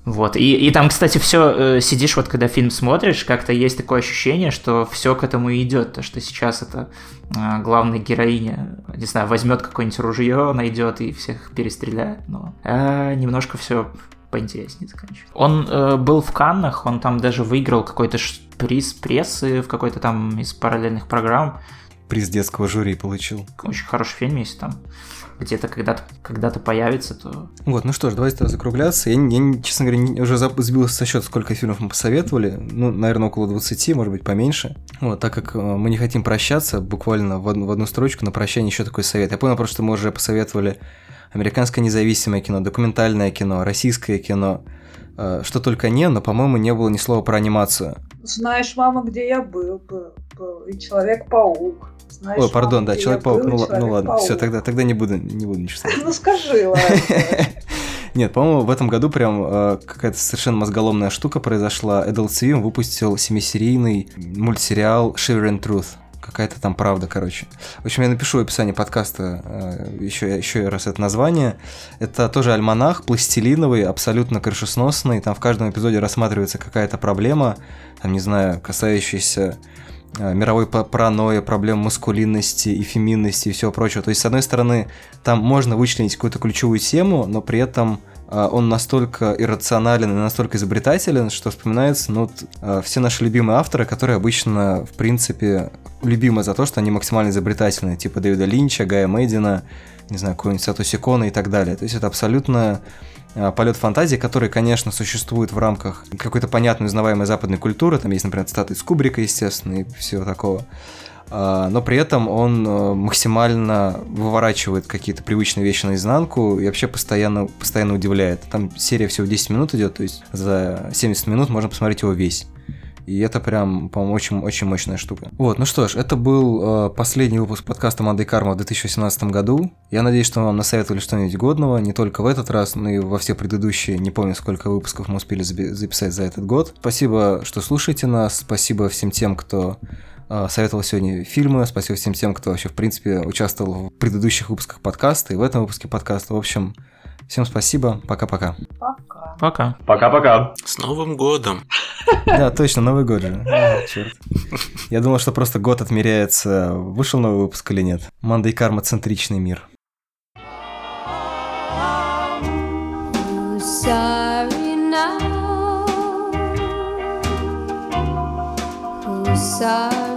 Speaker 4: Вот. И, и там, кстати, все э, сидишь, вот когда фильм смотришь, как-то есть такое ощущение, что все к этому и идет. То, что сейчас это э, главная героиня, не знаю, возьмет какое-нибудь ружье, найдет и всех перестреляет. Но э, немножко все поинтереснее заканчивается. Он э, был в Каннах, он там даже выиграл какой-то приз прессы в какой-то там из параллельных программ.
Speaker 1: Приз детского жюри получил.
Speaker 4: Очень хороший фильм, если там где-то когда-то когда появится, то...
Speaker 1: Вот, ну что ж, давайте тогда закругляться. Я, я честно говоря, не, уже сбился со счета, сколько фильмов мы посоветовали. Ну, наверное, около 20, может быть, поменьше. Вот, так как э, мы не хотим прощаться, буквально в одну, в одну строчку на прощание еще такой совет. Я понял просто, что мы уже посоветовали американское независимое кино, документальное кино, российское кино, что только не, но, по-моему, не было ни слова про анимацию.
Speaker 3: Знаешь, мама, где я был, был, был и Человек-паук.
Speaker 1: Знаешь, Ой, пардон, да, Человек-паук. Ну, человек ну ладно, все, тогда, тогда не буду, не буду ничего
Speaker 3: сказать. Ну скажи, ладно.
Speaker 1: Нет, по-моему, в этом году прям э, какая-то совершенно мозголомная штука произошла. Adult Swim выпустил семисерийный мультсериал Shiver and Truth какая-то там правда, короче. В общем, я напишу в описании подкаста э, еще, еще раз это название. Это тоже альманах, пластилиновый, абсолютно крышесносный. Там в каждом эпизоде рассматривается какая-то проблема, там, не знаю, касающаяся э, мировой паранойи, проблем маскулинности и феминности и всего прочего. То есть, с одной стороны, там можно вычленить какую-то ключевую тему, но при этом а, он настолько иррационален и настолько изобретателен, что вспоминается, ну, все наши любимые авторы, которые обычно, в принципе, любимы за то, что они максимально изобретательны, типа Дэвида Линча, Гая Мэдина, не знаю, какой-нибудь Сатоси Кона и так далее. То есть это абсолютно а, полет фантазии, который, конечно, существует в рамках какой-то понятной, узнаваемой западной культуры. Там есть, например, цитаты из Кубрика, естественно, и всего такого. А, но при этом он э, максимально выворачивает какие-то привычные вещи наизнанку и вообще постоянно, постоянно удивляет. Там серия всего 10 минут идет, то есть за 70 минут можно посмотреть его весь. И это прям, по-моему, очень-очень мощная штука. Вот, ну что ж, это был э, последний выпуск подкаста Мандай Карма в 2018 году. Я надеюсь, что вам насоветовали что-нибудь годного, не только в этот раз, но и во все предыдущие, не помню, сколько выпусков мы успели записать за этот год. Спасибо, что слушаете нас, спасибо всем тем, кто а, советовал сегодня фильмы. Спасибо всем тем, кто вообще, в принципе, участвовал в предыдущих выпусках подкаста и в этом выпуске подкаста. В общем, Всем спасибо. Пока-пока.
Speaker 3: Пока.
Speaker 4: Пока.
Speaker 2: Пока-пока.
Speaker 5: С Новым годом.
Speaker 1: Да, точно, Новый год же. Ну, черт. Я думал, что просто год отмеряется, вышел новый выпуск или нет. Манда и карма центричный мир. Sorry now? Who's sorry?